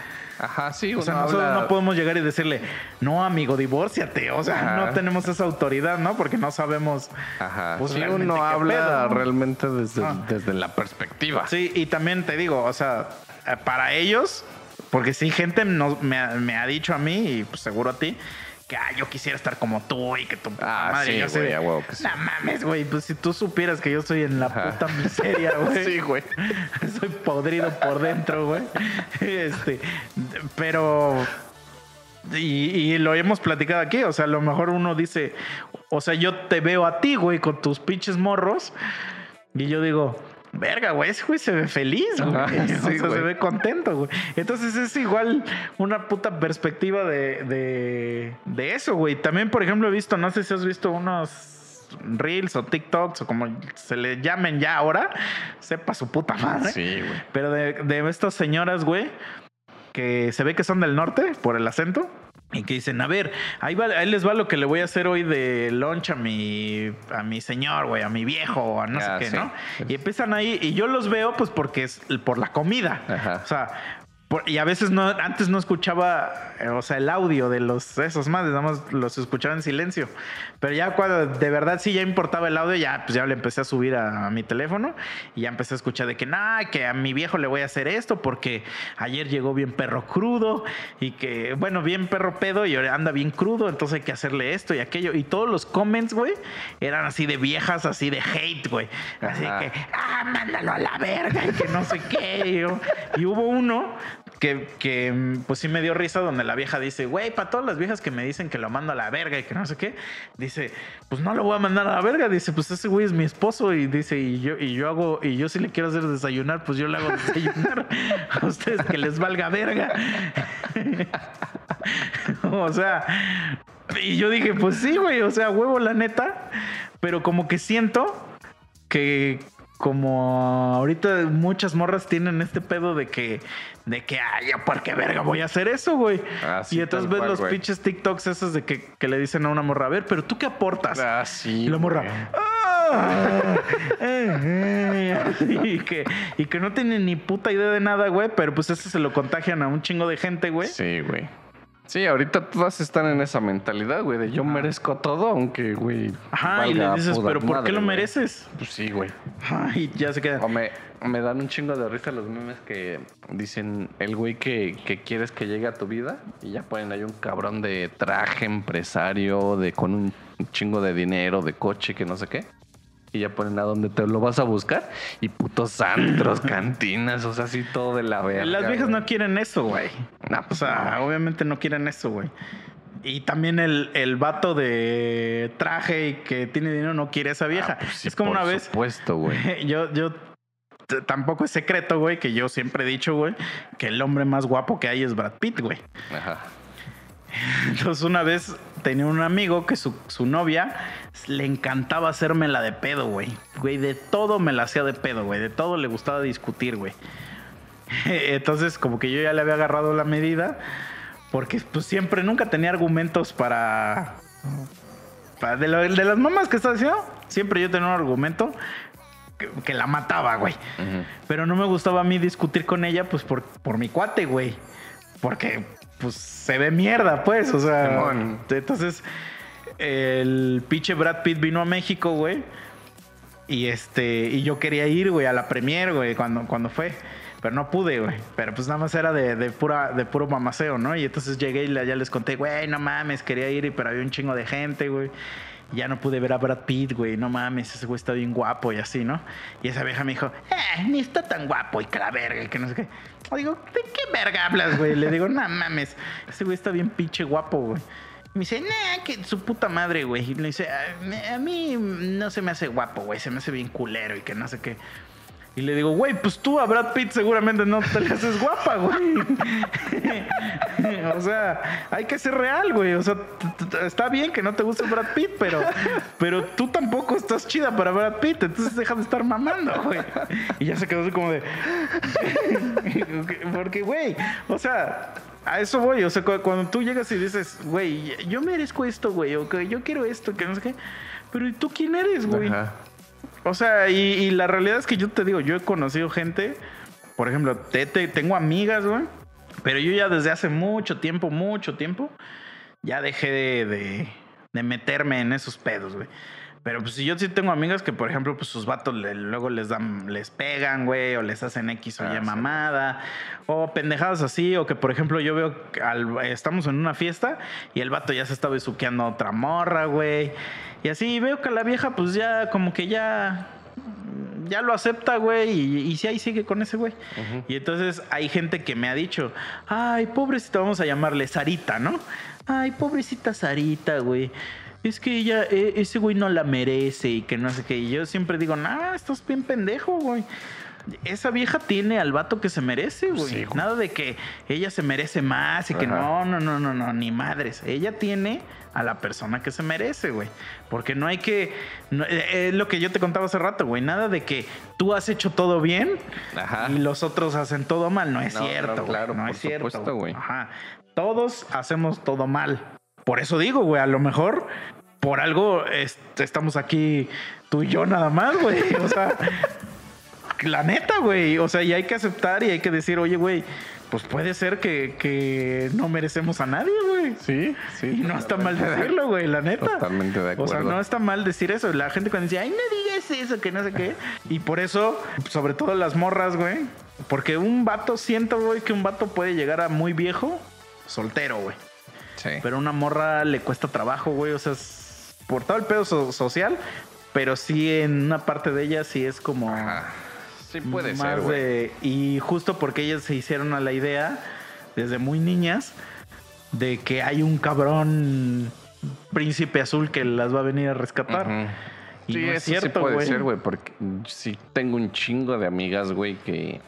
Ajá, sí. O sea, nosotros habla- no podemos llegar y decirle, no, amigo, divórciate. O sea, Ajá. no tenemos esa autoridad, ¿no? Porque no sabemos. Ajá. pues, sí, uno qué habla pedo, ¿no? realmente desde, Ah. desde la perspectiva. Sí, y también te digo, o sea, eh, para ellos, porque sí, gente nos- me, ha- me ha dicho a mí y pues seguro a ti, que ah, yo quisiera estar como tú y que tu Ah, madre. sí, yo que sí. No mames, güey, pues si tú supieras que yo estoy en la Ajá. puta miseria, [LAUGHS] güey. Sí, güey. [LAUGHS] Soy podrido por dentro, güey. [LAUGHS] Este, pero. Y, y lo hemos platicado aquí. O sea, a lo mejor uno dice. O sea, yo te veo a ti, güey, con tus pinches morros. Y yo digo. Verga, güey, ese güey se ve feliz, güey. [LAUGHS] O sea, se ve contento, güey. Entonces es igual una puta perspectiva de, de, de eso, güey. También, por ejemplo, he visto, no sé si has visto unos Reels o TikToks o como se le llamen ya ahora, sepa su puta madre. Sí, güey. Pero de, de estas señoras, güey, que se ve que son del norte por el acento. Y que dicen, a ver, ahí, va, ahí les va lo que le voy a hacer hoy de lunch a mi, a mi señor, güey, a mi viejo, a no Ah, sé qué, sí. ¿no? Y empiezan ahí, y yo los veo pues porque es por la comida. Ajá. O sea, por- y a veces no, antes no escuchaba, eh, o sea, el audio de los esos madres, nada más los escuchaba en silencio. Pero ya cuando de verdad sí ya importaba el audio, ya pues ya le empecé a subir a, a mi teléfono y ya empecé a escuchar de que nada, que a mi viejo le voy a hacer esto porque ayer llegó bien perro crudo y que, bueno, bien perro pedo y anda bien crudo, entonces hay que hacerle esto y aquello. Y todos los comments, güey, eran así de viejas, así de hate, güey. Así Ajá. que, ah, mándalo a la verga y que no sé qué. Y, yo- y hubo uno que, pues sí me dio risa donde la vieja dice, güey, para todas las viejas que me dicen que lo mando a la verga y que no sé qué, dice, pues no lo voy a mandar a la verga, dice, pues ese güey es mi esposo y dice, y yo, y yo hago, y yo si le quiero hacer desayunar, pues yo le hago [LAUGHS] desayunar a ustedes que les valga verga. [LAUGHS] o sea, y yo dije, pues sí, güey, o sea, huevo la neta, pero como que siento que como ahorita muchas morras tienen este pedo de que, de que, ay, ¿yo ¿por qué verga voy a hacer eso, güey? Ah, sí, y entonces ves cual, los güey. pinches TikToks esos de que, que le dicen a una morra, a ver, pero tú qué aportas? Ah, sí. y la morra. "Ah, [LAUGHS] eh, eh", y, que, y que no tienen ni puta idea de nada, güey, pero pues eso se lo contagian a un chingo de gente, güey. Sí, güey. Sí, ahorita todas están en esa mentalidad, güey, de yo merezco todo, aunque, güey. Ajá, y le dices, pero ¿por madre, qué lo güey". mereces? Pues sí, güey. Ay, ya se queda. O me, me dan un chingo de risa los memes que dicen el güey que, que quieres que llegue a tu vida y ya ponen ahí un cabrón de traje empresario, de con un chingo de dinero, de coche, que no sé qué. Y ya ponen a dónde te lo vas a buscar. Y putos antros, [LAUGHS] cantinas, o sea, así todo de la verga. Las viejas güey. no quieren eso, güey. No, O pues sea, no. obviamente no quieren eso, güey. Y también el, el vato de traje y que tiene dinero no quiere a esa vieja. Ah, pues sí, es como por una vez. supuesto, güey. [LAUGHS] Yo, yo tampoco es secreto, güey, que yo siempre he dicho, güey, que el hombre más guapo que hay es Brad Pitt, güey. Ajá. [LAUGHS] Entonces una vez tenía un amigo que su, su novia le encantaba hacerme la de pedo, güey. Güey, de todo me la hacía de pedo, güey. De todo le gustaba discutir, güey. [LAUGHS] Entonces como que yo ya le había agarrado la medida porque pues siempre, nunca tenía argumentos para... para de, lo- de las mamás que estaba diciendo, siempre yo tenía un argumento que, que la mataba, güey. Pero no me gustaba a mí discutir con ella, pues por, por mi cuate, güey. Porque, pues, se ve mierda, pues. O sea, Simón. entonces, el pinche Brad Pitt vino a México, güey. Y este, y yo quería ir, güey, a la premier, güey, cuando, cuando fue. Pero no pude, güey. Pero pues nada más era de, de pura, de puro mamaceo, ¿no? Y entonces llegué y ya les conté, güey, no mames, quería ir, pero había un chingo de gente, güey. Ya no pude ver a Brad Pitt, güey. No mames, ese güey está bien guapo y así, ¿no? Y esa vieja me dijo, eh, ni está tan guapo y que la verga y que no sé qué. Le digo, ¿de qué verga hablas, güey? Le digo, no mames, ese güey está bien pinche guapo, güey. Me dice, nah, que su puta madre, güey. Y le dice, a, a mí no se me hace guapo, güey. Se me hace bien culero y que no sé qué. Y le digo, güey, pues tú a Brad Pitt seguramente no te le haces guapa, güey. [LAUGHS] o sea, hay que ser real, güey. O sea, está bien que no te guste Brad Pitt, pero, pero tú tampoco estás chida para Brad Pitt. Entonces deja de estar mamando, güey. Y ya se quedó así como de. [LAUGHS] Porque, güey, o sea, a eso voy. O sea, cu- cuando tú llegas y dices, güey, yo merezco esto, güey, o que yo quiero esto, que no sé qué. Pero ¿y tú quién eres, güey? Ajá. O sea, y, la realidad es que yo te digo, yo he conocido gente, por ejemplo, te- te- tengo amigas, güey, pero yo ya desde hace mucho tiempo, mucho tiempo, ya dejé de, de- de meterme en esos pedos, güey. Pero pues si yo sí tengo amigas que, por ejemplo, pues sus vatos le- luego les dan, les pegan, güey, o les hacen X o Ah, Y sí. mamada, o pendejadas así, o que por ejemplo yo veo que al- estamos en una fiesta y el vato ya se está besuqueando a otra morra, güey. Y así veo que la vieja, pues ya como que ya. Ya lo acepta, güey, y, y sí ahí sigue con ese güey. Y entonces hay gente que me ha dicho, ay, pobrecita, vamos a llamarle Sarita, ¿no? Ay, pobrecita Sarita, güey. Es que ella, e- ese güey no la merece y que no sé qué. Y yo siempre digo, nah, estás bien pendejo, güey. esa vieja tiene al vato que se merece, güey. Sí, güey. Nada de que ella se merece más y que no, no, no, no, no, ni madres. Ella tiene a la persona que se merece, güey. Porque no hay que. no- eh, es lo que yo te contaba hace rato, güey. Nada de que tú has hecho todo bien Ajá. y los otros hacen todo mal. No es No, cierto, güey. claro, no por es cierto. supuesto, güey. Ajá. Todos hacemos todo mal. Por eso digo, güey, a lo mejor por algo este, estamos aquí tú y yo nada más, güey. O sea, la neta, güey. O sea, y hay que aceptar y hay que decir, oye, güey, pues puede ser que, que no merecemos a nadie, güey. Sí, sí. Y no está mal decirlo, güey, la neta. Totalmente de O sea, acuerdo. no está mal decir eso. La gente cuando dice, ay, no digas eso, que no sé qué. Y por eso, sobre todo las morras, güey. Porque un vato, siento, güey, que un vato puede llegar a muy viejo, soltero, güey. Sí. Pero a una morra le cuesta trabajo, güey. O sea, es por todo el pedo so- social. Pero sí, en una parte de ella sí es como. Ajá. Sí puede más ser, güey. de- y justo porque ellas se hicieron a la idea desde muy niñas de que hay un cabrón príncipe azul que las va a venir a rescatar. Y Sí, no es eso sí cierto, puede güey. ser, güey, porque sí tengo un chingo de amigas, güey, que...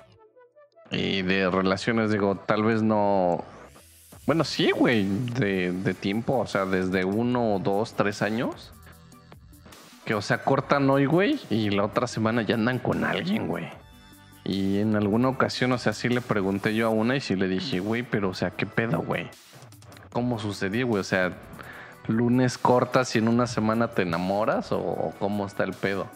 Y de relaciones, digo, tal vez no... Bueno, sí, güey, de, de tiempo, o sea, desde uno, dos, tres años. Que, o sea, cortan hoy, güey, y la otra semana ya andan con alguien, güey. Y en alguna ocasión, o sea, sí le pregunté yo a una y sí le dije, güey, pero, o sea, ¿qué pedo, güey? ¿Cómo sucedió, güey? O sea, lunes cortas y en una semana te enamoras o, cómo está el pedo.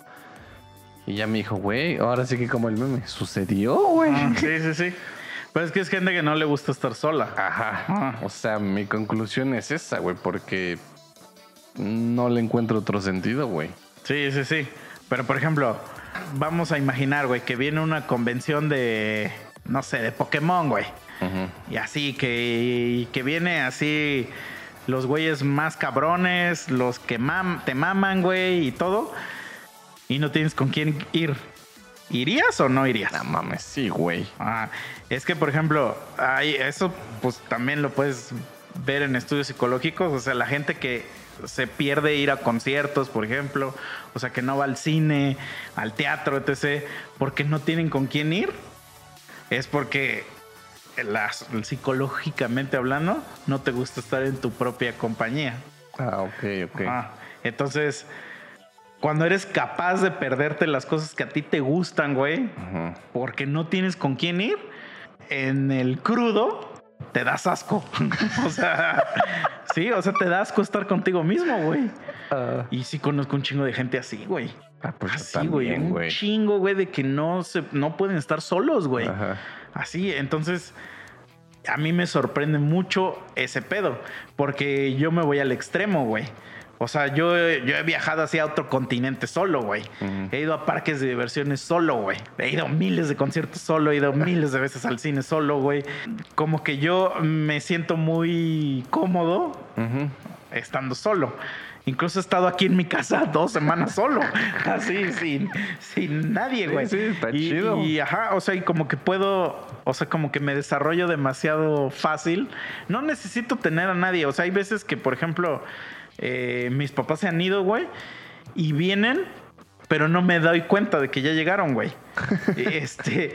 Y ya me dijo, güey, ahora sí que como el meme, sucedió, güey. Ah, sí, sí, sí. [LAUGHS] Pero es que es gente que no le gusta estar sola. Ajá. Ah. O sea, mi conclusión es esa, güey, porque no le encuentro otro sentido, güey. Sí, sí, sí. Pero por ejemplo, vamos a imaginar, güey, que viene una convención de, no sé, de Pokémon, güey. Ujú. Y así, que, y que viene así los güeyes más cabrones, los que mam- te maman, güey, y todo. Y no tienes con quién ir. ¿Irías o no irías? No mames, sí, güey. Ah, es que, por ejemplo, hay, eso pues también lo puedes ver en estudios psicológicos. O sea, la gente que se pierde ir a conciertos, por ejemplo, o sea, que no va al cine, al teatro, etc., porque no tienen con quién ir, es porque las- psicológicamente hablando, no te gusta estar en tu propia compañía. Ah, ok, ok. Ah, entonces, cuando eres capaz de perderte las cosas que a ti te gustan, güey, porque no tienes con quién ir, en el crudo te das asco. [LAUGHS] o sea, sí, o sea, te da asco estar contigo mismo, güey. Ah, Y sí conozco un chingo de gente así, güey. ah, pues Así, güey. Un chingo, güey, de que no se, no pueden estar solos, güey. Así, entonces, a mí me sorprende mucho ese pedo, porque yo me voy al extremo, güey. O sea, yo, yo he viajado hacia otro continente solo, güey. He ido a parques de diversiones solo, güey. He ido a miles de conciertos solo, he ido [LAUGHS] miles de veces al cine solo, güey. Como que yo me siento muy cómodo estando solo. Incluso he estado aquí en mi casa [LAUGHS] dos semanas solo, [LAUGHS] así, sin, sin nadie, Sí, güey. sí, está y, chido. Y ajá, o sea, y como que puedo, o sea, como que me desarrollo demasiado fácil. No necesito tener a nadie. O sea, hay veces que, por ejemplo, eh, mis papás se han ido, güey, y vienen, pero no me doy cuenta de que ya llegaron, güey. [LAUGHS] este,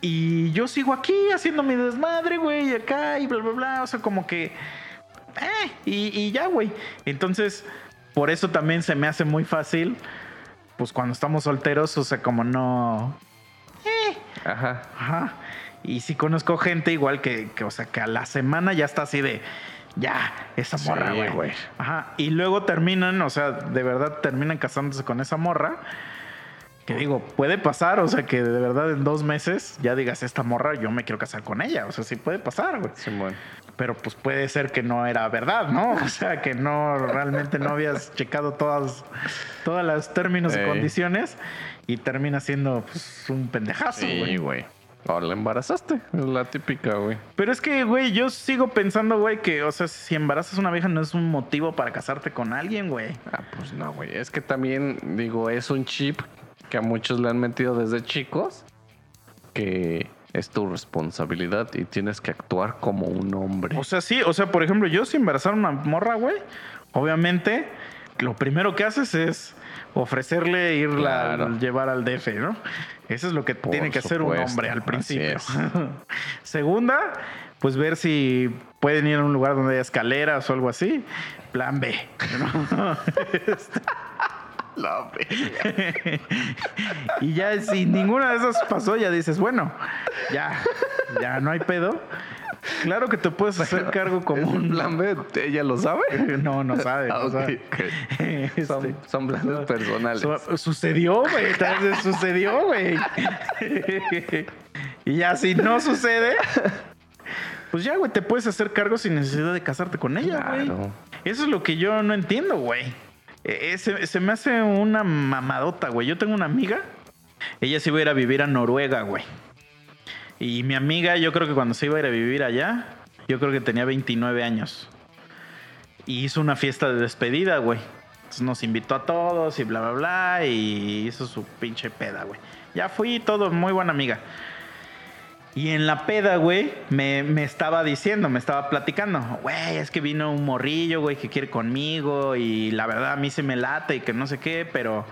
y yo sigo aquí haciendo mi desmadre, güey, y acá, y bla, bla, bla. O sea, como que. Eh, y, y ya, güey. Entonces, por eso también se me hace muy fácil, pues cuando estamos solteros, o sea, como no. Ajá. Ajá. Y sí conozco gente igual que, que, o sea, que a la semana ya está así de. Ya, esa Sí, morra, güey. güey. Ajá. Y luego terminan, o sea, de verdad terminan casándose con esa morra. Que digo, puede pasar, o sea, que de verdad en dos meses ya digas, esta morra, yo me quiero casar con ella. O sea, sí puede pasar, güey. Simón. Pero pues puede ser que no era verdad, ¿no? O sea, que no realmente no habías checado todas, todos los términos y condiciones y termina siendo pues, un pendejazo, Sí, güey. güey. O la embarazaste. Es la típica, güey. Pero es que, güey, yo sigo pensando, güey, que, o sea, si embarazas a una vieja no es un motivo para casarte con alguien, güey. Ah, pues no, güey. Es que también, digo, es un chip que a muchos le han metido desde chicos que es tu responsabilidad y tienes que actuar como un hombre. O sea, sí, o sea, por ejemplo, yo si embarazara a una morra, güey, obviamente lo primero que haces es ofrecerle irla Claro. llevar al DF, ¿no? Eso es lo que Por tiene que hacer un hombre al principio. [LAUGHS] Segunda, pues ver si pueden ir a un lugar donde haya escaleras o algo así. Plan B. ¿no? [LAUGHS] La [LAUGHS] y ya si ninguna de esas pasó, ya dices, bueno, ya, ya no hay pedo. Claro que te puedes hacer cargo como un plan B, ¿ella lo sabe? [LAUGHS] No, no sabe. Ah, no ok, sabe. ok. [LAUGHS] Este, Son, son planes personales. su- sucedió, güey. Entonces sucedió, güey. [LAUGHS] y ya si no sucede, pues ya, güey, te puedes hacer cargo sin necesidad de casarte con ella, güey. Claro. Eso es lo que yo no entiendo, güey. Eh, se, se me hace una mamadota, güey. Yo tengo una amiga. Ella se iba a ir a vivir a Noruega, güey. Y mi amiga, yo creo que cuando se iba a ir a vivir allá, yo creo que tenía 29 años. Y hizo una fiesta de despedida, güey. Entonces nos invitó a todos y bla, bla, bla. Y hizo su pinche peda, güey. Ya fui todo, muy buena amiga. Y en la peda, güey, me, me estaba diciendo, me estaba platicando, güey, es que vino un morrillo, güey, que quiere conmigo y la verdad a mí se me late y que no sé qué, pero,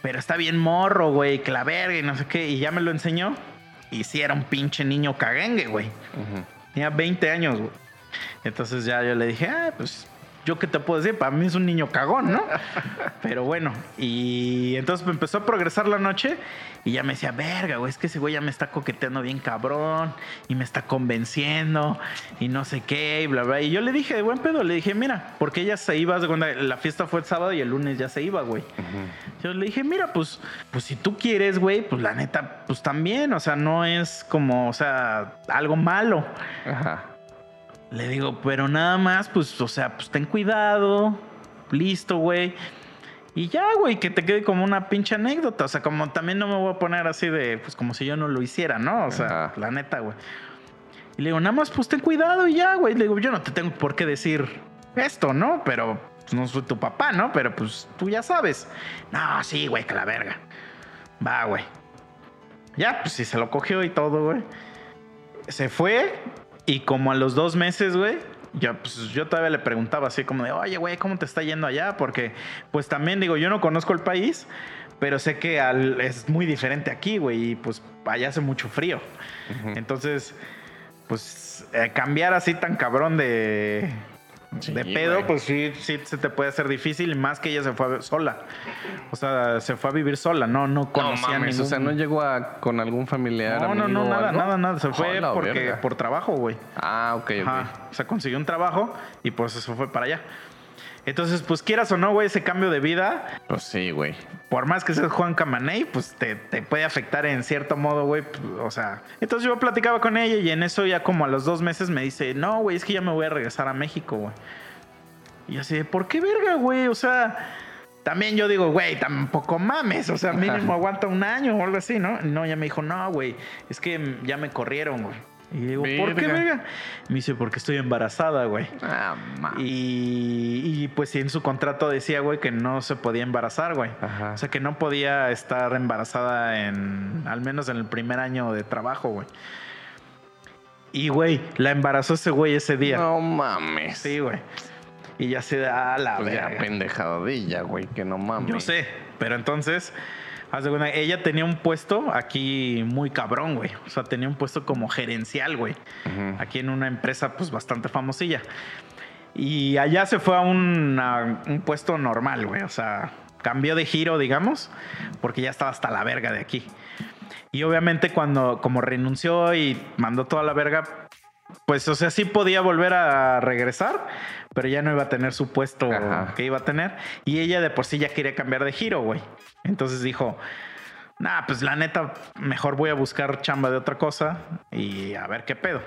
pero está bien morro, güey, que la verga y no sé qué. Y ya me lo enseñó y sí era un pinche niño caguengue, güey. Tenía 20 años, güey. Entonces ya yo le dije, ah, pues, ¿yo qué te puedo decir? Para mí es un niño cagón, ¿no? [LAUGHS] Pero bueno, y entonces me empezó a progresar la noche y ya me decía, verga, güey, es que ese güey ya me está coqueteando bien cabrón y me está convenciendo y no sé qué y bla, bla. Y yo le dije, de buen pedo, le dije, mira, porque ella se iba, la fiesta fue el sábado y el lunes ya se iba, güey. Yo le dije, mira, pues, pues si tú quieres, güey, pues la neta, pues también, o sea, no es como, o sea, algo malo. Ajá. Le digo, pero nada más, pues, o sea, pues ten cuidado. Listo, güey. Y ya, güey, que te quede como una pinche anécdota. O sea, como también no me voy a poner así de, pues como si yo no lo hiciera, ¿no? O sea, la neta, güey. Y le digo, nada más, pues ten cuidado y ya, güey. Le digo, yo no te tengo por qué decir esto, ¿no? Pero pues, no soy tu papá, ¿no? Pero pues tú ya sabes. No, sí, güey, que la verga. Va, güey. Ya, pues sí, se lo cogió y todo, güey. Se fue y como a los dos meses, güey, yo, pues, yo todavía le preguntaba así como de, oye, güey, ¿cómo te está yendo allá? Porque, pues también digo, yo no conozco el país, pero sé que al- es muy diferente aquí, güey, y pues allá hace mucho frío. Entonces, pues eh, cambiar así tan cabrón de, Sí, de pedo, güey. pues sí, sí se te puede hacer difícil, y más que ella se fue a- sola. O sea, se fue a vivir sola, no, no No conocía mames, ningún... o sea, no llegó a, con algún familiar. no, no, amigo no, nada, algo? nada, nada. Se fue porque, verga. por trabajo, güey. Ah, ok, ok. Ajá. O sea, consiguió un trabajo y pues eso fue para allá. Entonces, pues quieras o no, güey, ese cambio de vida, Pues sí, güey. por más que seas Juan Camaney, pues te, te puede afectar en cierto modo, güey. pues, O sea, entonces yo platicaba con ella y en eso ya como a los dos meses me dice, no, güey, es que ya me voy a regresar a México, güey. Y yo así, ¿por qué verga, güey? O sea, también yo digo, güey, tampoco mames. O sea, mínimo [LAUGHS] aguanta un año o algo así, ¿no? No, ya me dijo, no, güey, es que ya me corrieron, güey. Y digo, ¿por qué Verga. Me dice, porque estoy embarazada, güey. Ah. Y, y, pues en su contrato decía, güey, que no se podía embarazar, güey. Ajá. O sea, que no podía estar embarazada en, al menos en el primer año de trabajo, güey. Y, güey, la embarazó ese güey ese día. No mames. Sí, güey. Y ya se da la Pues ya verga. pendejadilla, güey, que no mames. Yo sé, pero entonces, haz de ella tenía un puesto aquí muy cabrón, güey. O sea, tenía un puesto como gerencial, güey. Aquí en una empresa, pues bastante famosilla. Y allá se fue a un, a un puesto normal, güey. O sea, cambió de giro, digamos, porque ya estaba hasta la verga de aquí. Y obviamente cuando, como renunció y mandó toda la verga, pues, o sea, sí podía volver a regresar, pero ya no iba a tener su puesto Ajá. que iba a tener. Y ella de por sí ya quería cambiar de giro, güey. Entonces dijo, nah, pues la neta, mejor voy a buscar chamba de otra cosa y a ver qué pedo.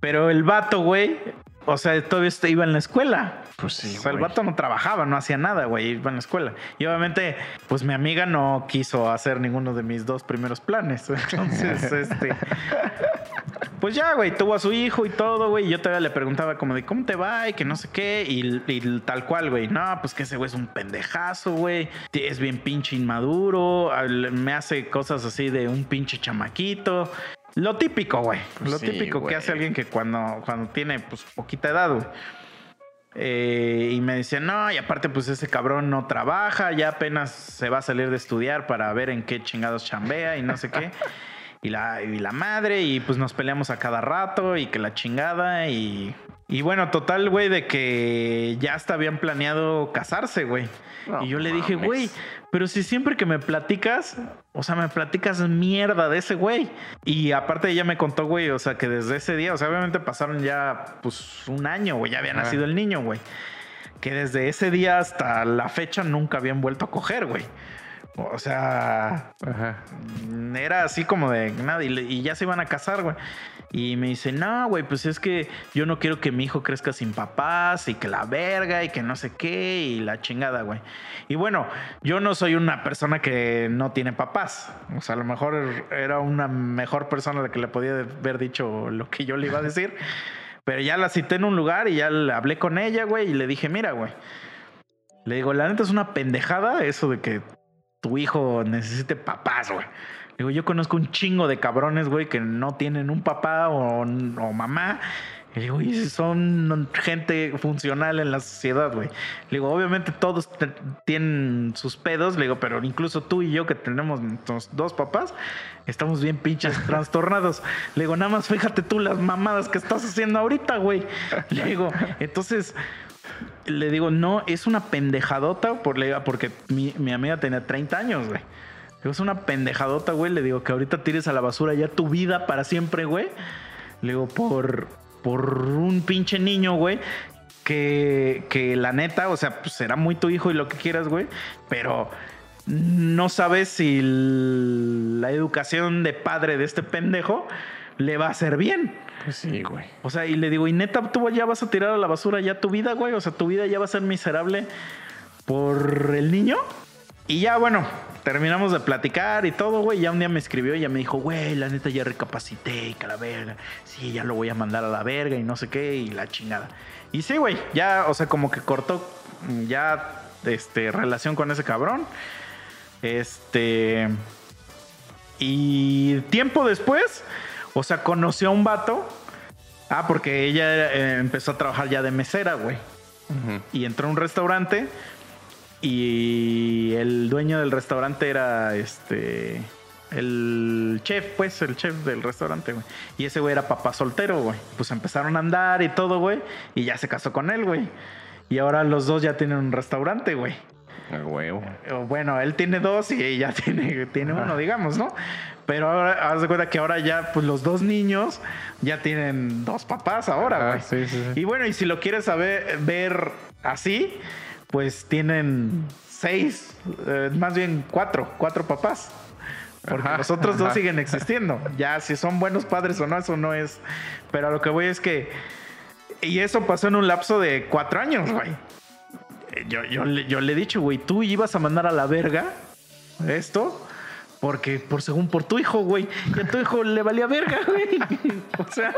Pero el vato, güey, o sea, todavía iba en la escuela. Pues sí, o sea, el vato no trabajaba, no hacía nada, güey, iba en la escuela. Y obviamente, pues mi amiga no quiso hacer ninguno de mis dos primeros planes. [LAUGHS] Entonces, [LAUGHS] este. Pues ya, güey, tuvo a su hijo y todo, güey. Y yo todavía le preguntaba como de cómo te va y que no sé qué. Y, y tal cual, güey. No, pues que ese güey es un pendejazo, güey. Es bien pinche inmaduro. Me hace cosas así de un pinche chamaquito. Lo típico, güey. Lo Sí, típico que hace alguien que cuando, cuando tiene pues poquita edad, güey. Eh, y me decía, no, y aparte, pues ese cabrón no trabaja, ya apenas se va a salir de estudiar para ver en qué chingados chambea y no sé qué. [LAUGHS] Y la, y la madre, y pues nos peleamos a cada rato, y que la chingada, y. Y bueno, total, güey, de que ya hasta habían planeado casarse, güey. No y yo le dije, güey, pero si siempre que me platicas, o sea, me platicas mierda de ese güey. Y aparte ella me contó, güey, o sea, que desde ese día, o sea, obviamente pasaron ya, pues, un año, güey, ya había nacido el niño, güey. Que desde ese día hasta la fecha nunca habían vuelto a coger, güey. O sea, Ajá. era así como de nada y, y ya se iban a casar, güey. Y me dice, no, güey, pues es que yo no quiero que mi hijo crezca sin papás y que la verga y que no sé qué y la chingada, güey. Y bueno, yo no soy una persona que no tiene papás. O sea, a lo mejor era una mejor persona la que le podía haber dicho lo que yo le iba a decir. [LAUGHS] Pero ya la cité en un lugar y ya le hablé con ella, güey, y le dije, mira, güey. Le digo, la neta es una pendejada eso de que tu hijo necesite papás, güey. Digo, yo conozco un chingo de cabrones, güey, que no tienen un papá o, o mamá. Y digo, y son gente funcional en la sociedad, güey. Le digo, obviamente todos te- tienen sus pedos, le digo, pero incluso tú y yo que tenemos nuestros dos papás, estamos bien pinches [LAUGHS] trastornados. Le digo, nada más fíjate tú las mamadas que estás haciendo ahorita, güey. Le digo, entonces, le digo, no, es una pendejadota por, porque mi, mi amiga tenía 30 años, güey. Digo, es una pendejadota, güey. Le digo que ahorita tires a la basura ya tu vida para siempre, güey. Le digo, por, por un pinche niño, güey. Que, que la neta, o sea, pues será muy tu hijo y lo que quieras, güey. Pero no sabes si la educación de padre de este pendejo le va a hacer bien. Pues sí, güey. O sea, y le digo, y neta, tú ya vas a tirar a la basura ya tu vida, güey. O sea, tu vida ya va a ser miserable por el niño. Y ya, bueno, terminamos de platicar y todo, güey. Ya un día me escribió y ya me dijo, güey, la neta ya recapacité y que la verga. Sí, ya lo voy a mandar a la verga y no sé qué y la chingada. Y sí, güey, ya, o sea, como que cortó mm, ya, este, relación con ese cabrón. Este. Y tiempo después, o sea, conoció a un vato. Ah, porque ella eh, empezó a trabajar ya de mesera, güey. Y entró a un restaurante. Y el dueño del restaurante era este. El chef, pues, el chef del restaurante, güey. Y ese güey era papá soltero, güey. Pues empezaron a andar y todo, güey. Y ya se casó con él, güey. Y ahora los dos ya tienen un restaurante, güey. A huevo. O Bueno, él tiene dos y ella [LAUGHS] tiene, tiene uno, digamos, ¿no? Pero ahora, haz de cuenta que ahora ya, pues los dos niños ya tienen dos papás ahora, Ah, güey. sí, sí, sí. Y bueno, y si lo quieres saber, ver así, pues tienen seis, eh, más bien cuatro, cuatro papás. Porque Ajá, los otros dos siguen existiendo. Ya, si son buenos padres o no, eso no es. Pero a lo que voy es que. Y eso pasó en un lapso de cuatro años, güey. Eh, Yo, yo, le- yo le he dicho, güey, tú ibas a mandar a la verga esto. Porque por según por tu hijo, güey. Y a tu hijo le valía verga, [LAUGHS] güey. O sea.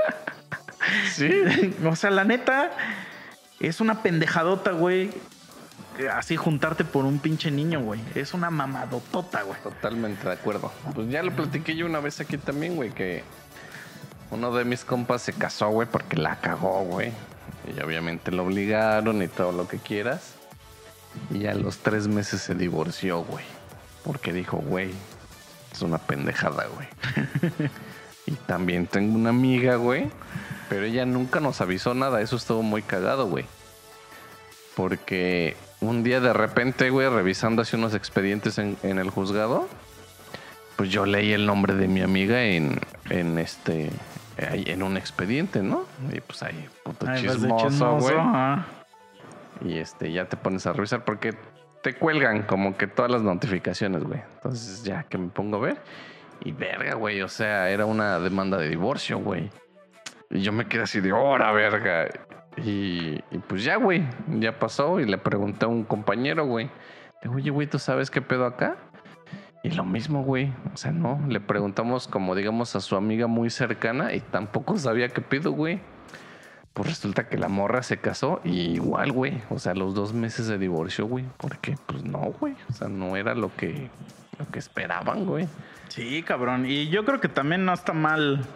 Sí. [LAUGHS] O sea, la neta. Es una pendejadota, güey. Así juntarte por un pinche niño, güey. Es una mamadotota, güey. Totalmente de acuerdo. Pues ya lo platiqué yo una vez aquí también, güey, que uno de mis compas se casó, güey, porque la cagó, güey. Y obviamente lo obligaron y todo lo que quieras. Y a los tres meses se divorció, güey. Porque dijo, güey, es una pendejada, güey. [LAUGHS] y también tengo una amiga, güey. Pero ella nunca nos avisó nada. Eso estuvo muy cagado, güey. Porque un día de repente, güey, revisando así unos expedientes en, en el juzgado, pues yo leí el nombre de mi amiga en, en este, en un expediente, ¿no? Y pues ahí, puto Ay, chismoso, güey. Y este, ya te pones a revisar porque te cuelgan como que todas las notificaciones, güey. Entonces ya que me pongo a ver. Y verga, güey. O sea, era una demanda de divorcio, güey. Y yo me quedé así de hora, verga. Y, pues ya, güey. Ya pasó. Y le pregunté a un compañero, güey. Oye, güey, ¿tú sabes qué pedo acá? Y lo mismo, güey. O sea, no. Le preguntamos, como digamos, a su amiga muy cercana. Y tampoco sabía qué pedo, güey. Pues resulta que la morra se casó y igual, güey. O sea, los dos meses de divorcio, güey. Porque, pues no, güey. O sea, no era lo que, lo que esperaban, güey. Sí, cabrón. Y yo creo que también no está mal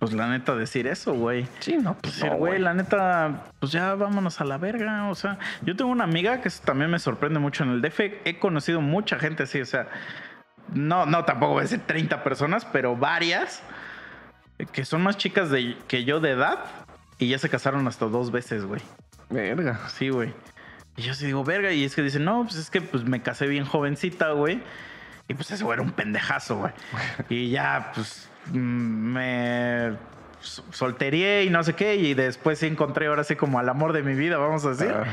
pues la neta decir eso, güey. Sí, no, pues Decir, no, güey, la neta, pues ya vámonos a la verga. O sea, yo tengo una amiga que también me sorprende mucho en el DF. He conocido mucha gente así, o sea, no, no, tampoco voy a decir 30 personas, pero varias eh, que son más chicas de, que yo de edad y ya se casaron hasta dos veces, güey. Verga. Sí, güey. Y yo sí digo, verga, y es que dicen, no, pues es que pues me casé bien jovencita, güey. Y pues ese güey era un pendejazo, güey. [LAUGHS] Y ya, pues, me s- solterié y no sé qué. Y después sí encontré ahora sí como al amor de mi vida, vamos a decir. Ah.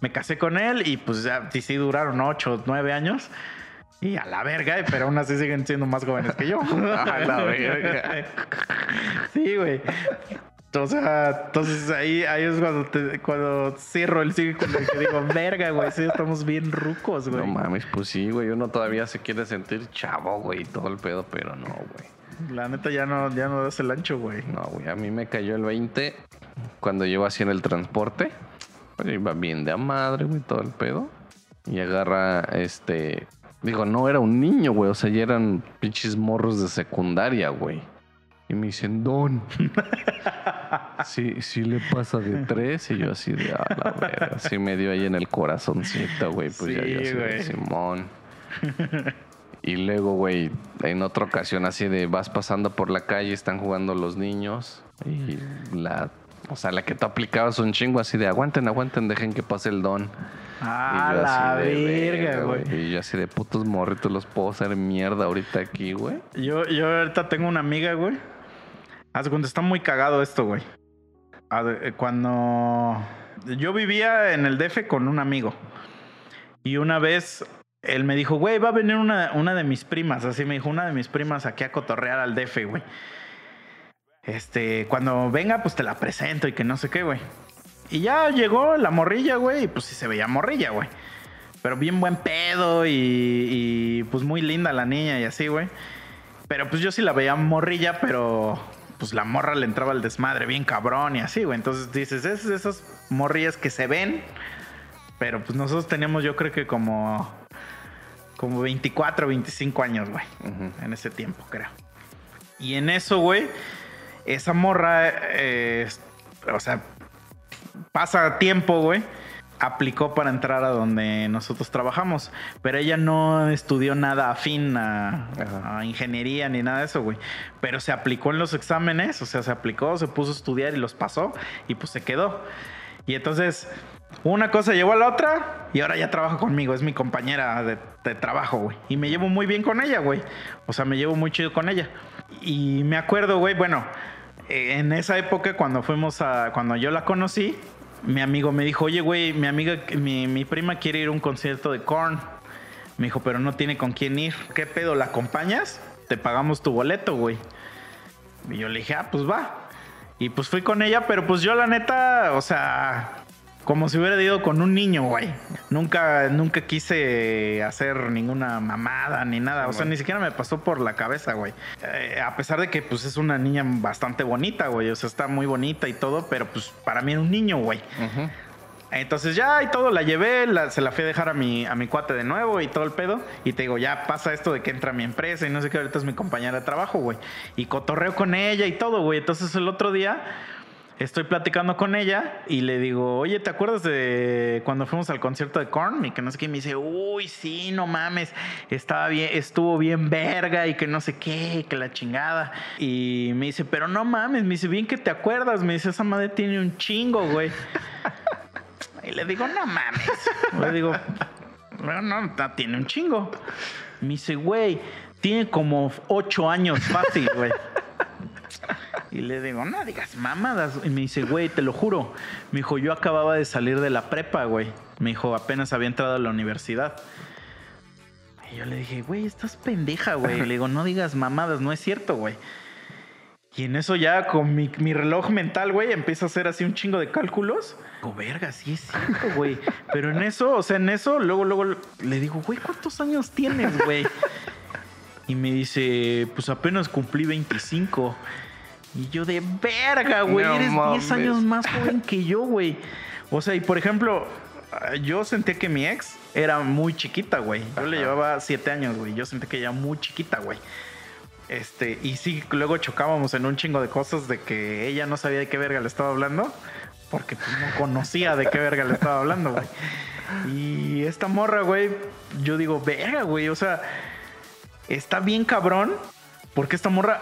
Me casé con él y pues ya sí, duraron ocho, nueve años. Y a la verga, pero aún así siguen siendo más jóvenes que yo. [LAUGHS] A la verga. [LAUGHS] Sí, güey. O sea, entonces ahí, ahí es cuando, te- cuando cierro el círculo y digo, verga, güey, sí, estamos bien rucos, güey. No mames, pues sí, güey. Uno todavía se quiere sentir chavo, güey, todo el pedo, pero no, güey. La neta ya no, ya no das el ancho, güey. No, güey. A mí me cayó el 20 cuando yo así en el transporte. Pues iba bien de a madre, güey, todo el pedo. Y agarra este. Digo, no era un niño, güey. O sea, ya eran pinches morros de secundaria, güey. Y me dicen, Don. [LAUGHS] Sí, sí le pasa de tres. Y yo así de, a la verga. Sí me dio ahí en el corazoncito, güey. Pues ya yo así de güey. Simón. [LAUGHS] Y luego, güey, en otra ocasión así de vas pasando por la calle, están jugando los niños. Y la, o sea, la que tú aplicabas un chingo así de aguanten, aguanten, dejen que pase el don. Ah, Y yo la verga, güey. Y yo así de putos morritos los puedo hacer mierda ahorita aquí, güey. Yo, yo ahorita tengo una amiga, güey. Hace cuando está muy cagado esto, güey. De- Cuando yo vivía en el DF con un amigo. Y una vez él me dijo, güey, va a venir una, una de mis primas. Así me dijo, una de mis primas aquí a cotorrear al DF, güey. Este, cuando venga, pues te la presento y que no sé qué, güey. Y ya llegó la morrilla, güey, y pues sí se veía morrilla, güey. Pero bien buen pedo y, y, pues muy linda la niña y así, güey. Pero pues yo sí la veía morrilla, pero pues la morra le entraba al desmadre bien cabrón y así, güey. Entonces dices, es esas morrillas que se ven, pero pues nosotros teníamos yo creo que como, como 24, 25 años, güey. En ese tiempo, creo. Y en eso, güey, esa morra, eh, o sea, pasa tiempo, güey. Aplicó para entrar a donde nosotros trabajamos. Pero ella no estudió nada afín a ingeniería ni nada de eso, güey. Pero se aplicó en los exámenes, o sea, se aplicó, se puso a estudiar y los pasó y pues se quedó. Y entonces, una cosa llevó a la otra y ahora ya trabaja conmigo, es mi compañera de, trabajo, güey. Y me llevo muy bien con ella, güey. O sea, me llevo muy chido con ella. Y me acuerdo, güey, bueno, en esa época cuando fuimos a, cuando yo la conocí, mi amigo me dijo, oye, güey, mi amiga, mi, mi prima quiere ir a un concierto de Korn. Me dijo, pero no tiene con quién ir. ¿Qué pedo? ¿La acompañas? Te pagamos tu boleto, güey. Y yo le dije, ah, pues va. Y pues fui con ella, pero pues yo la neta, o sea, como si hubiera ido con un niño, güey. Nunca, nunca quise hacer ninguna mamada ni nada. O sea, ni siquiera me pasó por la cabeza, güey. Eh, a pesar de que pues es una niña bastante bonita, güey. O sea, está muy bonita y todo, pero pues para mí era un niño, güey. Entonces ya y todo, la llevé, la- se la fui a dejar a mi, a mi cuate de nuevo y todo el pedo. Y te digo, ya pasa esto de que entra a mi empresa y no sé qué, ahorita es mi compañera de trabajo, güey. Y cotorreo con ella y todo, güey. Entonces el otro día estoy platicando con ella y le digo, oye, ¿te acuerdas de cuando fuimos al concierto de Korn? Y que no sé qué, y me dice, uy, sí, no mames, estaba bien, estuvo bien verga y que no sé qué, que la chingada. Y me dice, pero no mames, me dice, bien que te acuerdas, me dice, esa madre tiene un chingo, güey. Y le digo, no mames. Le digo, no, no, tiene un chingo. Me dice, güey, tiene como ocho años fácil, güey. Y le digo, no digas mamadas. Y me dice, güey, te lo juro. Me dijo, yo acababa de salir de la prepa, güey. Me dijo, apenas había entrado a la universidad. Y yo le dije, güey, estás pendeja, güey. Le digo, no digas mamadas, no es cierto, güey. Y en eso ya con mi, mi reloj mental, güey, empieza a hacer así un chingo de cálculos. Digo, verga, sí es cierto, güey. Pero en eso, o sea, en eso, luego, luego le digo, güey, ¿cuántos años tienes, güey? Y me dice, pues apenas cumplí 25. Y yo de verga, güey, No eres 10 mames. años más joven que yo, güey. O sea, y por ejemplo, yo sentí que mi ex era muy chiquita, güey. Yo le llevaba 7 años, güey. Yo sentí que ella era muy chiquita, güey. Este, y sí, luego chocábamos en un chingo de cosas de que ella no sabía de qué verga le estaba hablando, porque pues, no conocía de qué verga le estaba hablando, güey. Y esta morra, güey, yo digo, verga, güey, o sea, está bien cabrón, porque esta morra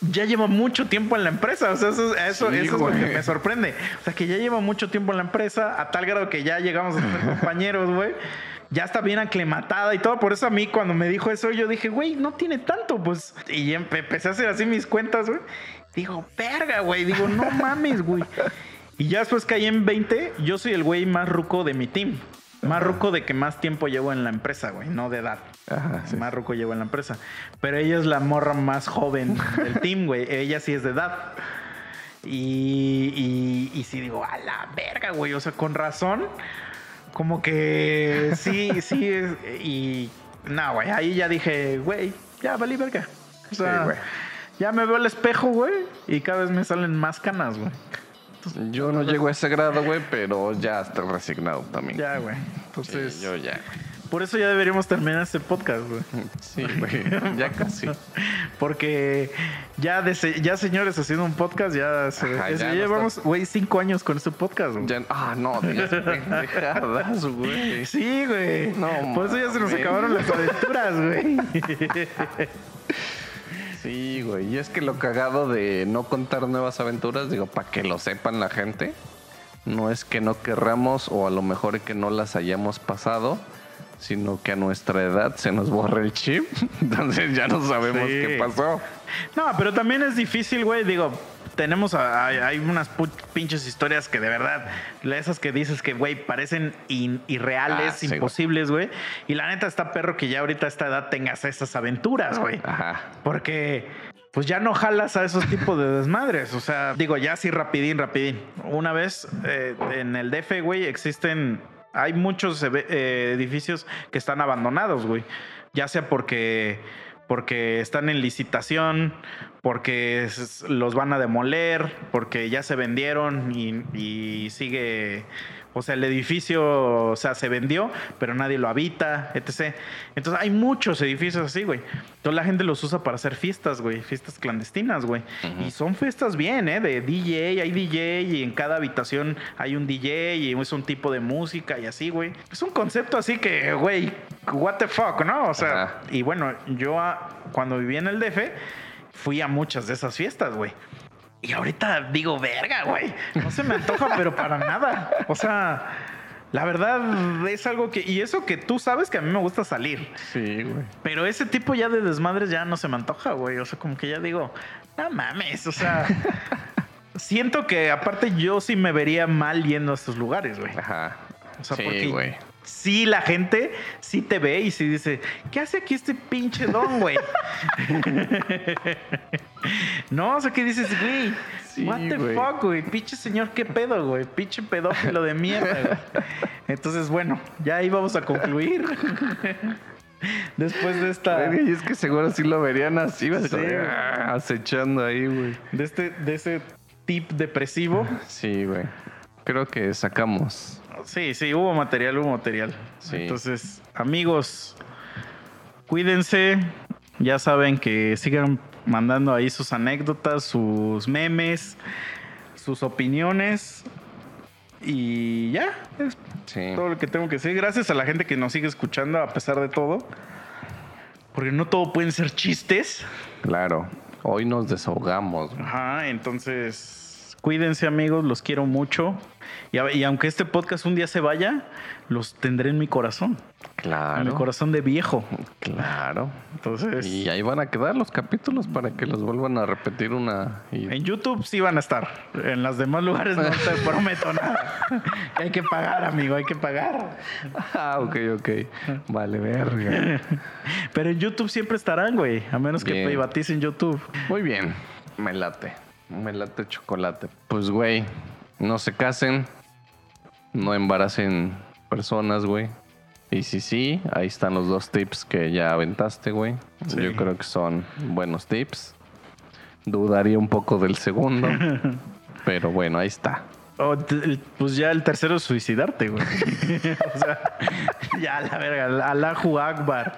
ya lleva mucho tiempo en la empresa. O sea, eso, eso, Sí, eso es lo que me sorprende. O sea, que ya lleva mucho tiempo en la empresa, a tal grado que ya llegamos a ser [LAUGHS] compañeros, güey. Ya está bien aclimatada y todo. Por eso a mí, cuando me dijo eso, yo dije, güey, no tiene tanto, pues. Y empe- empecé a hacer así mis cuentas, güey. Digo, verga, güey. Digo, no mames, güey. Y ya después caí en 20. Yo soy el güey más ruco de mi team. Más ruco de que más tiempo llevo en la empresa, güey, no de edad. Ajá, sí. Más ruco llevo en la empresa. Pero ella es la morra más joven del [LAUGHS] team, güey. Ella sí es de edad. Y, y, y sí digo, a la verga, güey. O sea, con razón. Como que sí, [LAUGHS] sí. es- y no, güey. Ahí ya dije, güey, ya valí verga. O sea, Sí, güey. ya me veo al espejo, güey. Y cada vez me salen más canas, güey. Yo no llego a ese grado, güey, pero ya estoy resignado también. Ya, güey. Sí, Entonces, yo ya. por eso ya deberíamos terminar este podcast, güey. Sí, güey. [LAUGHS] Ya casi. Porque ya, de ya señores, haciendo un podcast, ya, se, Ajá, es- ya llevamos, güey, cinco años con este podcast, güey. Ya- ah, no, [LAUGHS] pendejadas, güey. Sí, güey. No Por eso ya se nos acabaron las aventuras, güey. [LAUGHS] Sí, güey. Y es que lo cagado de no contar nuevas aventuras, digo, para que lo sepan la gente, no es que no querramos o a lo mejor que no las hayamos pasado, sino que a nuestra edad se nos borra el chip. [LAUGHS] Entonces ya no sabemos Sí. qué pasó. No, pero también es difícil, güey. Digo, tenemos, a- hay, hay unas pinches historias que de verdad, esas que dices que, güey, parecen in- irreales, Ah, sí, imposibles, güey. Y la neta está perro que ya ahorita a esta edad tengas esas aventuras, güey. Ajá. Porque pues ya no jalas a esos tipos de desmadres. O sea, digo, ya así rapidín, rapidín. Una vez eh, en el DF, güey, existen, hay muchos eh, edificios que están abandonados, güey. Ya sea porque, porque están en licitación, porque los van a demoler, porque ya se vendieron y sigue... O sea, el edificio, o sea, se vendió, pero nadie lo habita, etc. Entonces hay muchos edificios así, güey. Entonces la gente los usa para hacer fiestas, güey. Fiestas clandestinas, güey. Y son fiestas bien, ¿eh? De DJ, hay DJ y en cada habitación hay un DJ y es un tipo de música y así, güey. Es un concepto así que, güey, what the fuck, ¿no? O sea, y bueno, yo ah, cuando viví en el DF fui a muchas de esas fiestas, güey. Y ahorita digo, verga, güey. No se me antoja, pero para nada. O sea, la verdad es algo que. Y eso que tú sabes que a mí me gusta salir. Sí, güey. Pero ese tipo ya de desmadres ya no se me antoja, güey. O sea, como que ya digo, no mames. O sea, siento que aparte yo sí me vería mal yendo a estos lugares, güey. Ajá. O sea, sí, porque güey. Sí la gente sí te ve y sí dice, ¿qué hace aquí este pinche don, güey? [LAUGHS] no, o sea, ¿qué dices, güey? Sí, What the güey. fuck, güey? Pinche señor, ¿qué pedo, güey? Pinche pedófilo de mierda, güey. Entonces, bueno, ya ahí vamos a concluir. [LAUGHS] Después de esta... Y es que seguro sí lo verían así. Sí, ah, acechando ahí, güey. De este, de ese tip depresivo. Sí, güey. Creo que sacamos. Sí, sí, hubo material, hubo material. Sí. Entonces, amigos, cuídense. Ya saben que sigan mandando ahí sus anécdotas, sus memes, sus opiniones. Y ya, es Sí. todo lo que tengo que decir. Gracias a la gente que nos sigue escuchando a pesar de todo. Porque no todo pueden ser chistes. Claro. Hoy nos desahogamos. Ajá, entonces cuídense amigos, los quiero mucho. Y, aunque este podcast un día se vaya, los tendré en mi corazón. En mi Claro. corazón de viejo. Claro. Entonces, Y ahí van a quedar los capítulos para que los vuelvan a repetir una. y- en YouTube sí van a estar. En los demás lugares no te [LAUGHS] prometo nada. hay que pagar, amigo, hay que pagar. Ah, ok, ok. Vale, verga. [LAUGHS] Pero en YouTube siempre estarán, güey. A menos que privaticen YouTube. Muy bien. Me late. Me late chocolate. Pues, güey, no se casen. No embaracen personas, güey. Y si sí, ahí están los dos tips que ya aventaste, güey. Sí. Yo creo que son buenos tips. Dudaría un poco del segundo. [LAUGHS] pero bueno, ahí está. O t- el- pues ya el tercero es suicidarte, güey. [LAUGHS] o sea, ya a la verga, Allahu Akbar.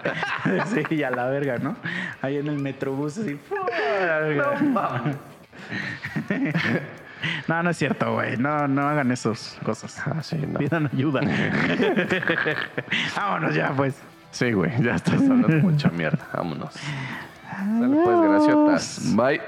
[LAUGHS] sí, a la verga, ¿no? Ahí en el metrobús, así. No mames. No, no es cierto, güey. No, no hagan esas cosas. Ah, sí, no. Pidan ayuda. [LAUGHS] Vámonos ya, pues. Sí, güey, ya estás hablando mucha mierda. Vámonos. Dale, pues, graciotas. Bye.